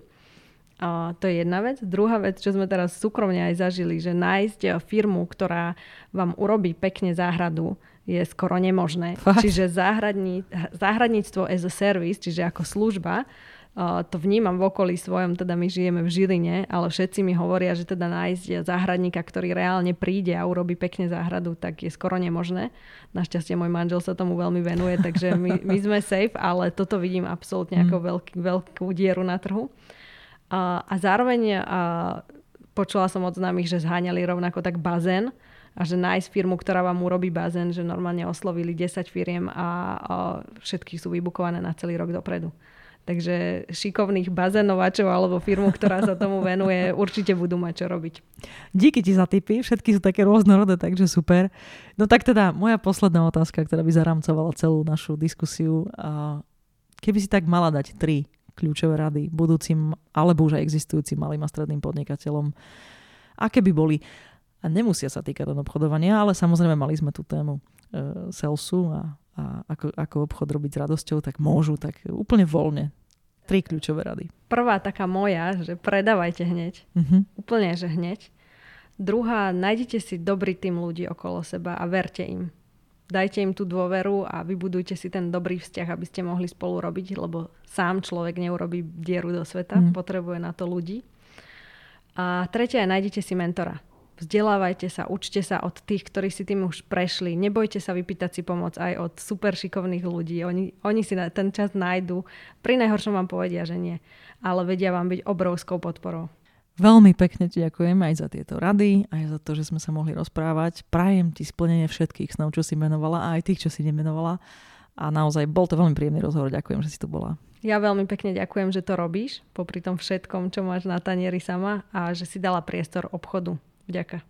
A to je jedna vec. Druhá vec, čo sme teraz súkromne aj zažili, že nájsť firmu, ktorá vám urobí pekne záhradu, je skoro nemožné. Fakt? Čiže záhradní, záhradníctvo as a service, čiže ako služba, to vnímam v okolí svojom, teda my žijeme v Žiline, ale všetci mi hovoria, že teda nájsť záhradníka, ktorý reálne príde a urobí pekne záhradu, tak je skoro nemožné. Našťastie môj manžel sa tomu veľmi venuje, takže my, my sme safe, ale toto vidím absolútne ako mm. veľký, veľkú dieru na trhu. A, a zároveň a, počula som od známych, že zháňali rovnako tak bazén, a že nájsť firmu, ktorá vám urobí bazén, že normálne oslovili 10 firiem a, a všetky sú vybukované na celý rok dopredu. Takže šikovných bazénovačov alebo firmu, ktorá sa tomu venuje, <laughs> určite budú mať čo robiť. Díky ti za tipy, všetky sú také rôznorodé, takže super. No tak teda, moja posledná otázka, ktorá by zaramcovala celú našu diskusiu. Keby si tak mala dať tri kľúčové rady budúcim alebo už aj existujúcim malým a stredným podnikateľom, aké by boli, a nemusia sa týkať len obchodovania, ale samozrejme mali sme tú tému e, salesu a a ako, ako obchod robiť s radosťou, tak môžu, tak úplne voľne. Tri kľúčové rady. Prvá taká moja, že predávajte hneď. Uh-huh. Úplne, že hneď. Druhá, nájdite si dobrý tým ľudí okolo seba a verte im. Dajte im tú dôveru a vybudujte si ten dobrý vzťah, aby ste mohli spolu robiť, lebo sám človek neurobí dieru do sveta, uh-huh. potrebuje na to ľudí. A tretia je, nájdite si mentora vzdelávajte sa, učte sa od tých, ktorí si tým už prešli. Nebojte sa vypýtať si pomoc aj od super šikovných ľudí. Oni, oni si na ten čas nájdu. Pri najhoršom vám povedia, že nie. Ale vedia vám byť obrovskou podporou. Veľmi pekne ti ďakujem aj za tieto rady, aj za to, že sme sa mohli rozprávať. Prajem ti splnenie všetkých snov, čo si menovala, a aj tých, čo si nemenovala. A naozaj bol to veľmi príjemný rozhovor. Ďakujem, že si tu bola. Ja veľmi pekne ďakujem, že to robíš, popri tom všetkom, čo máš na tanieri sama a že si dala priestor obchodu. Vďaka.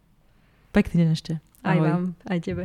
Pekný deň ešte. Ahoj. Aj vám, aj tebe.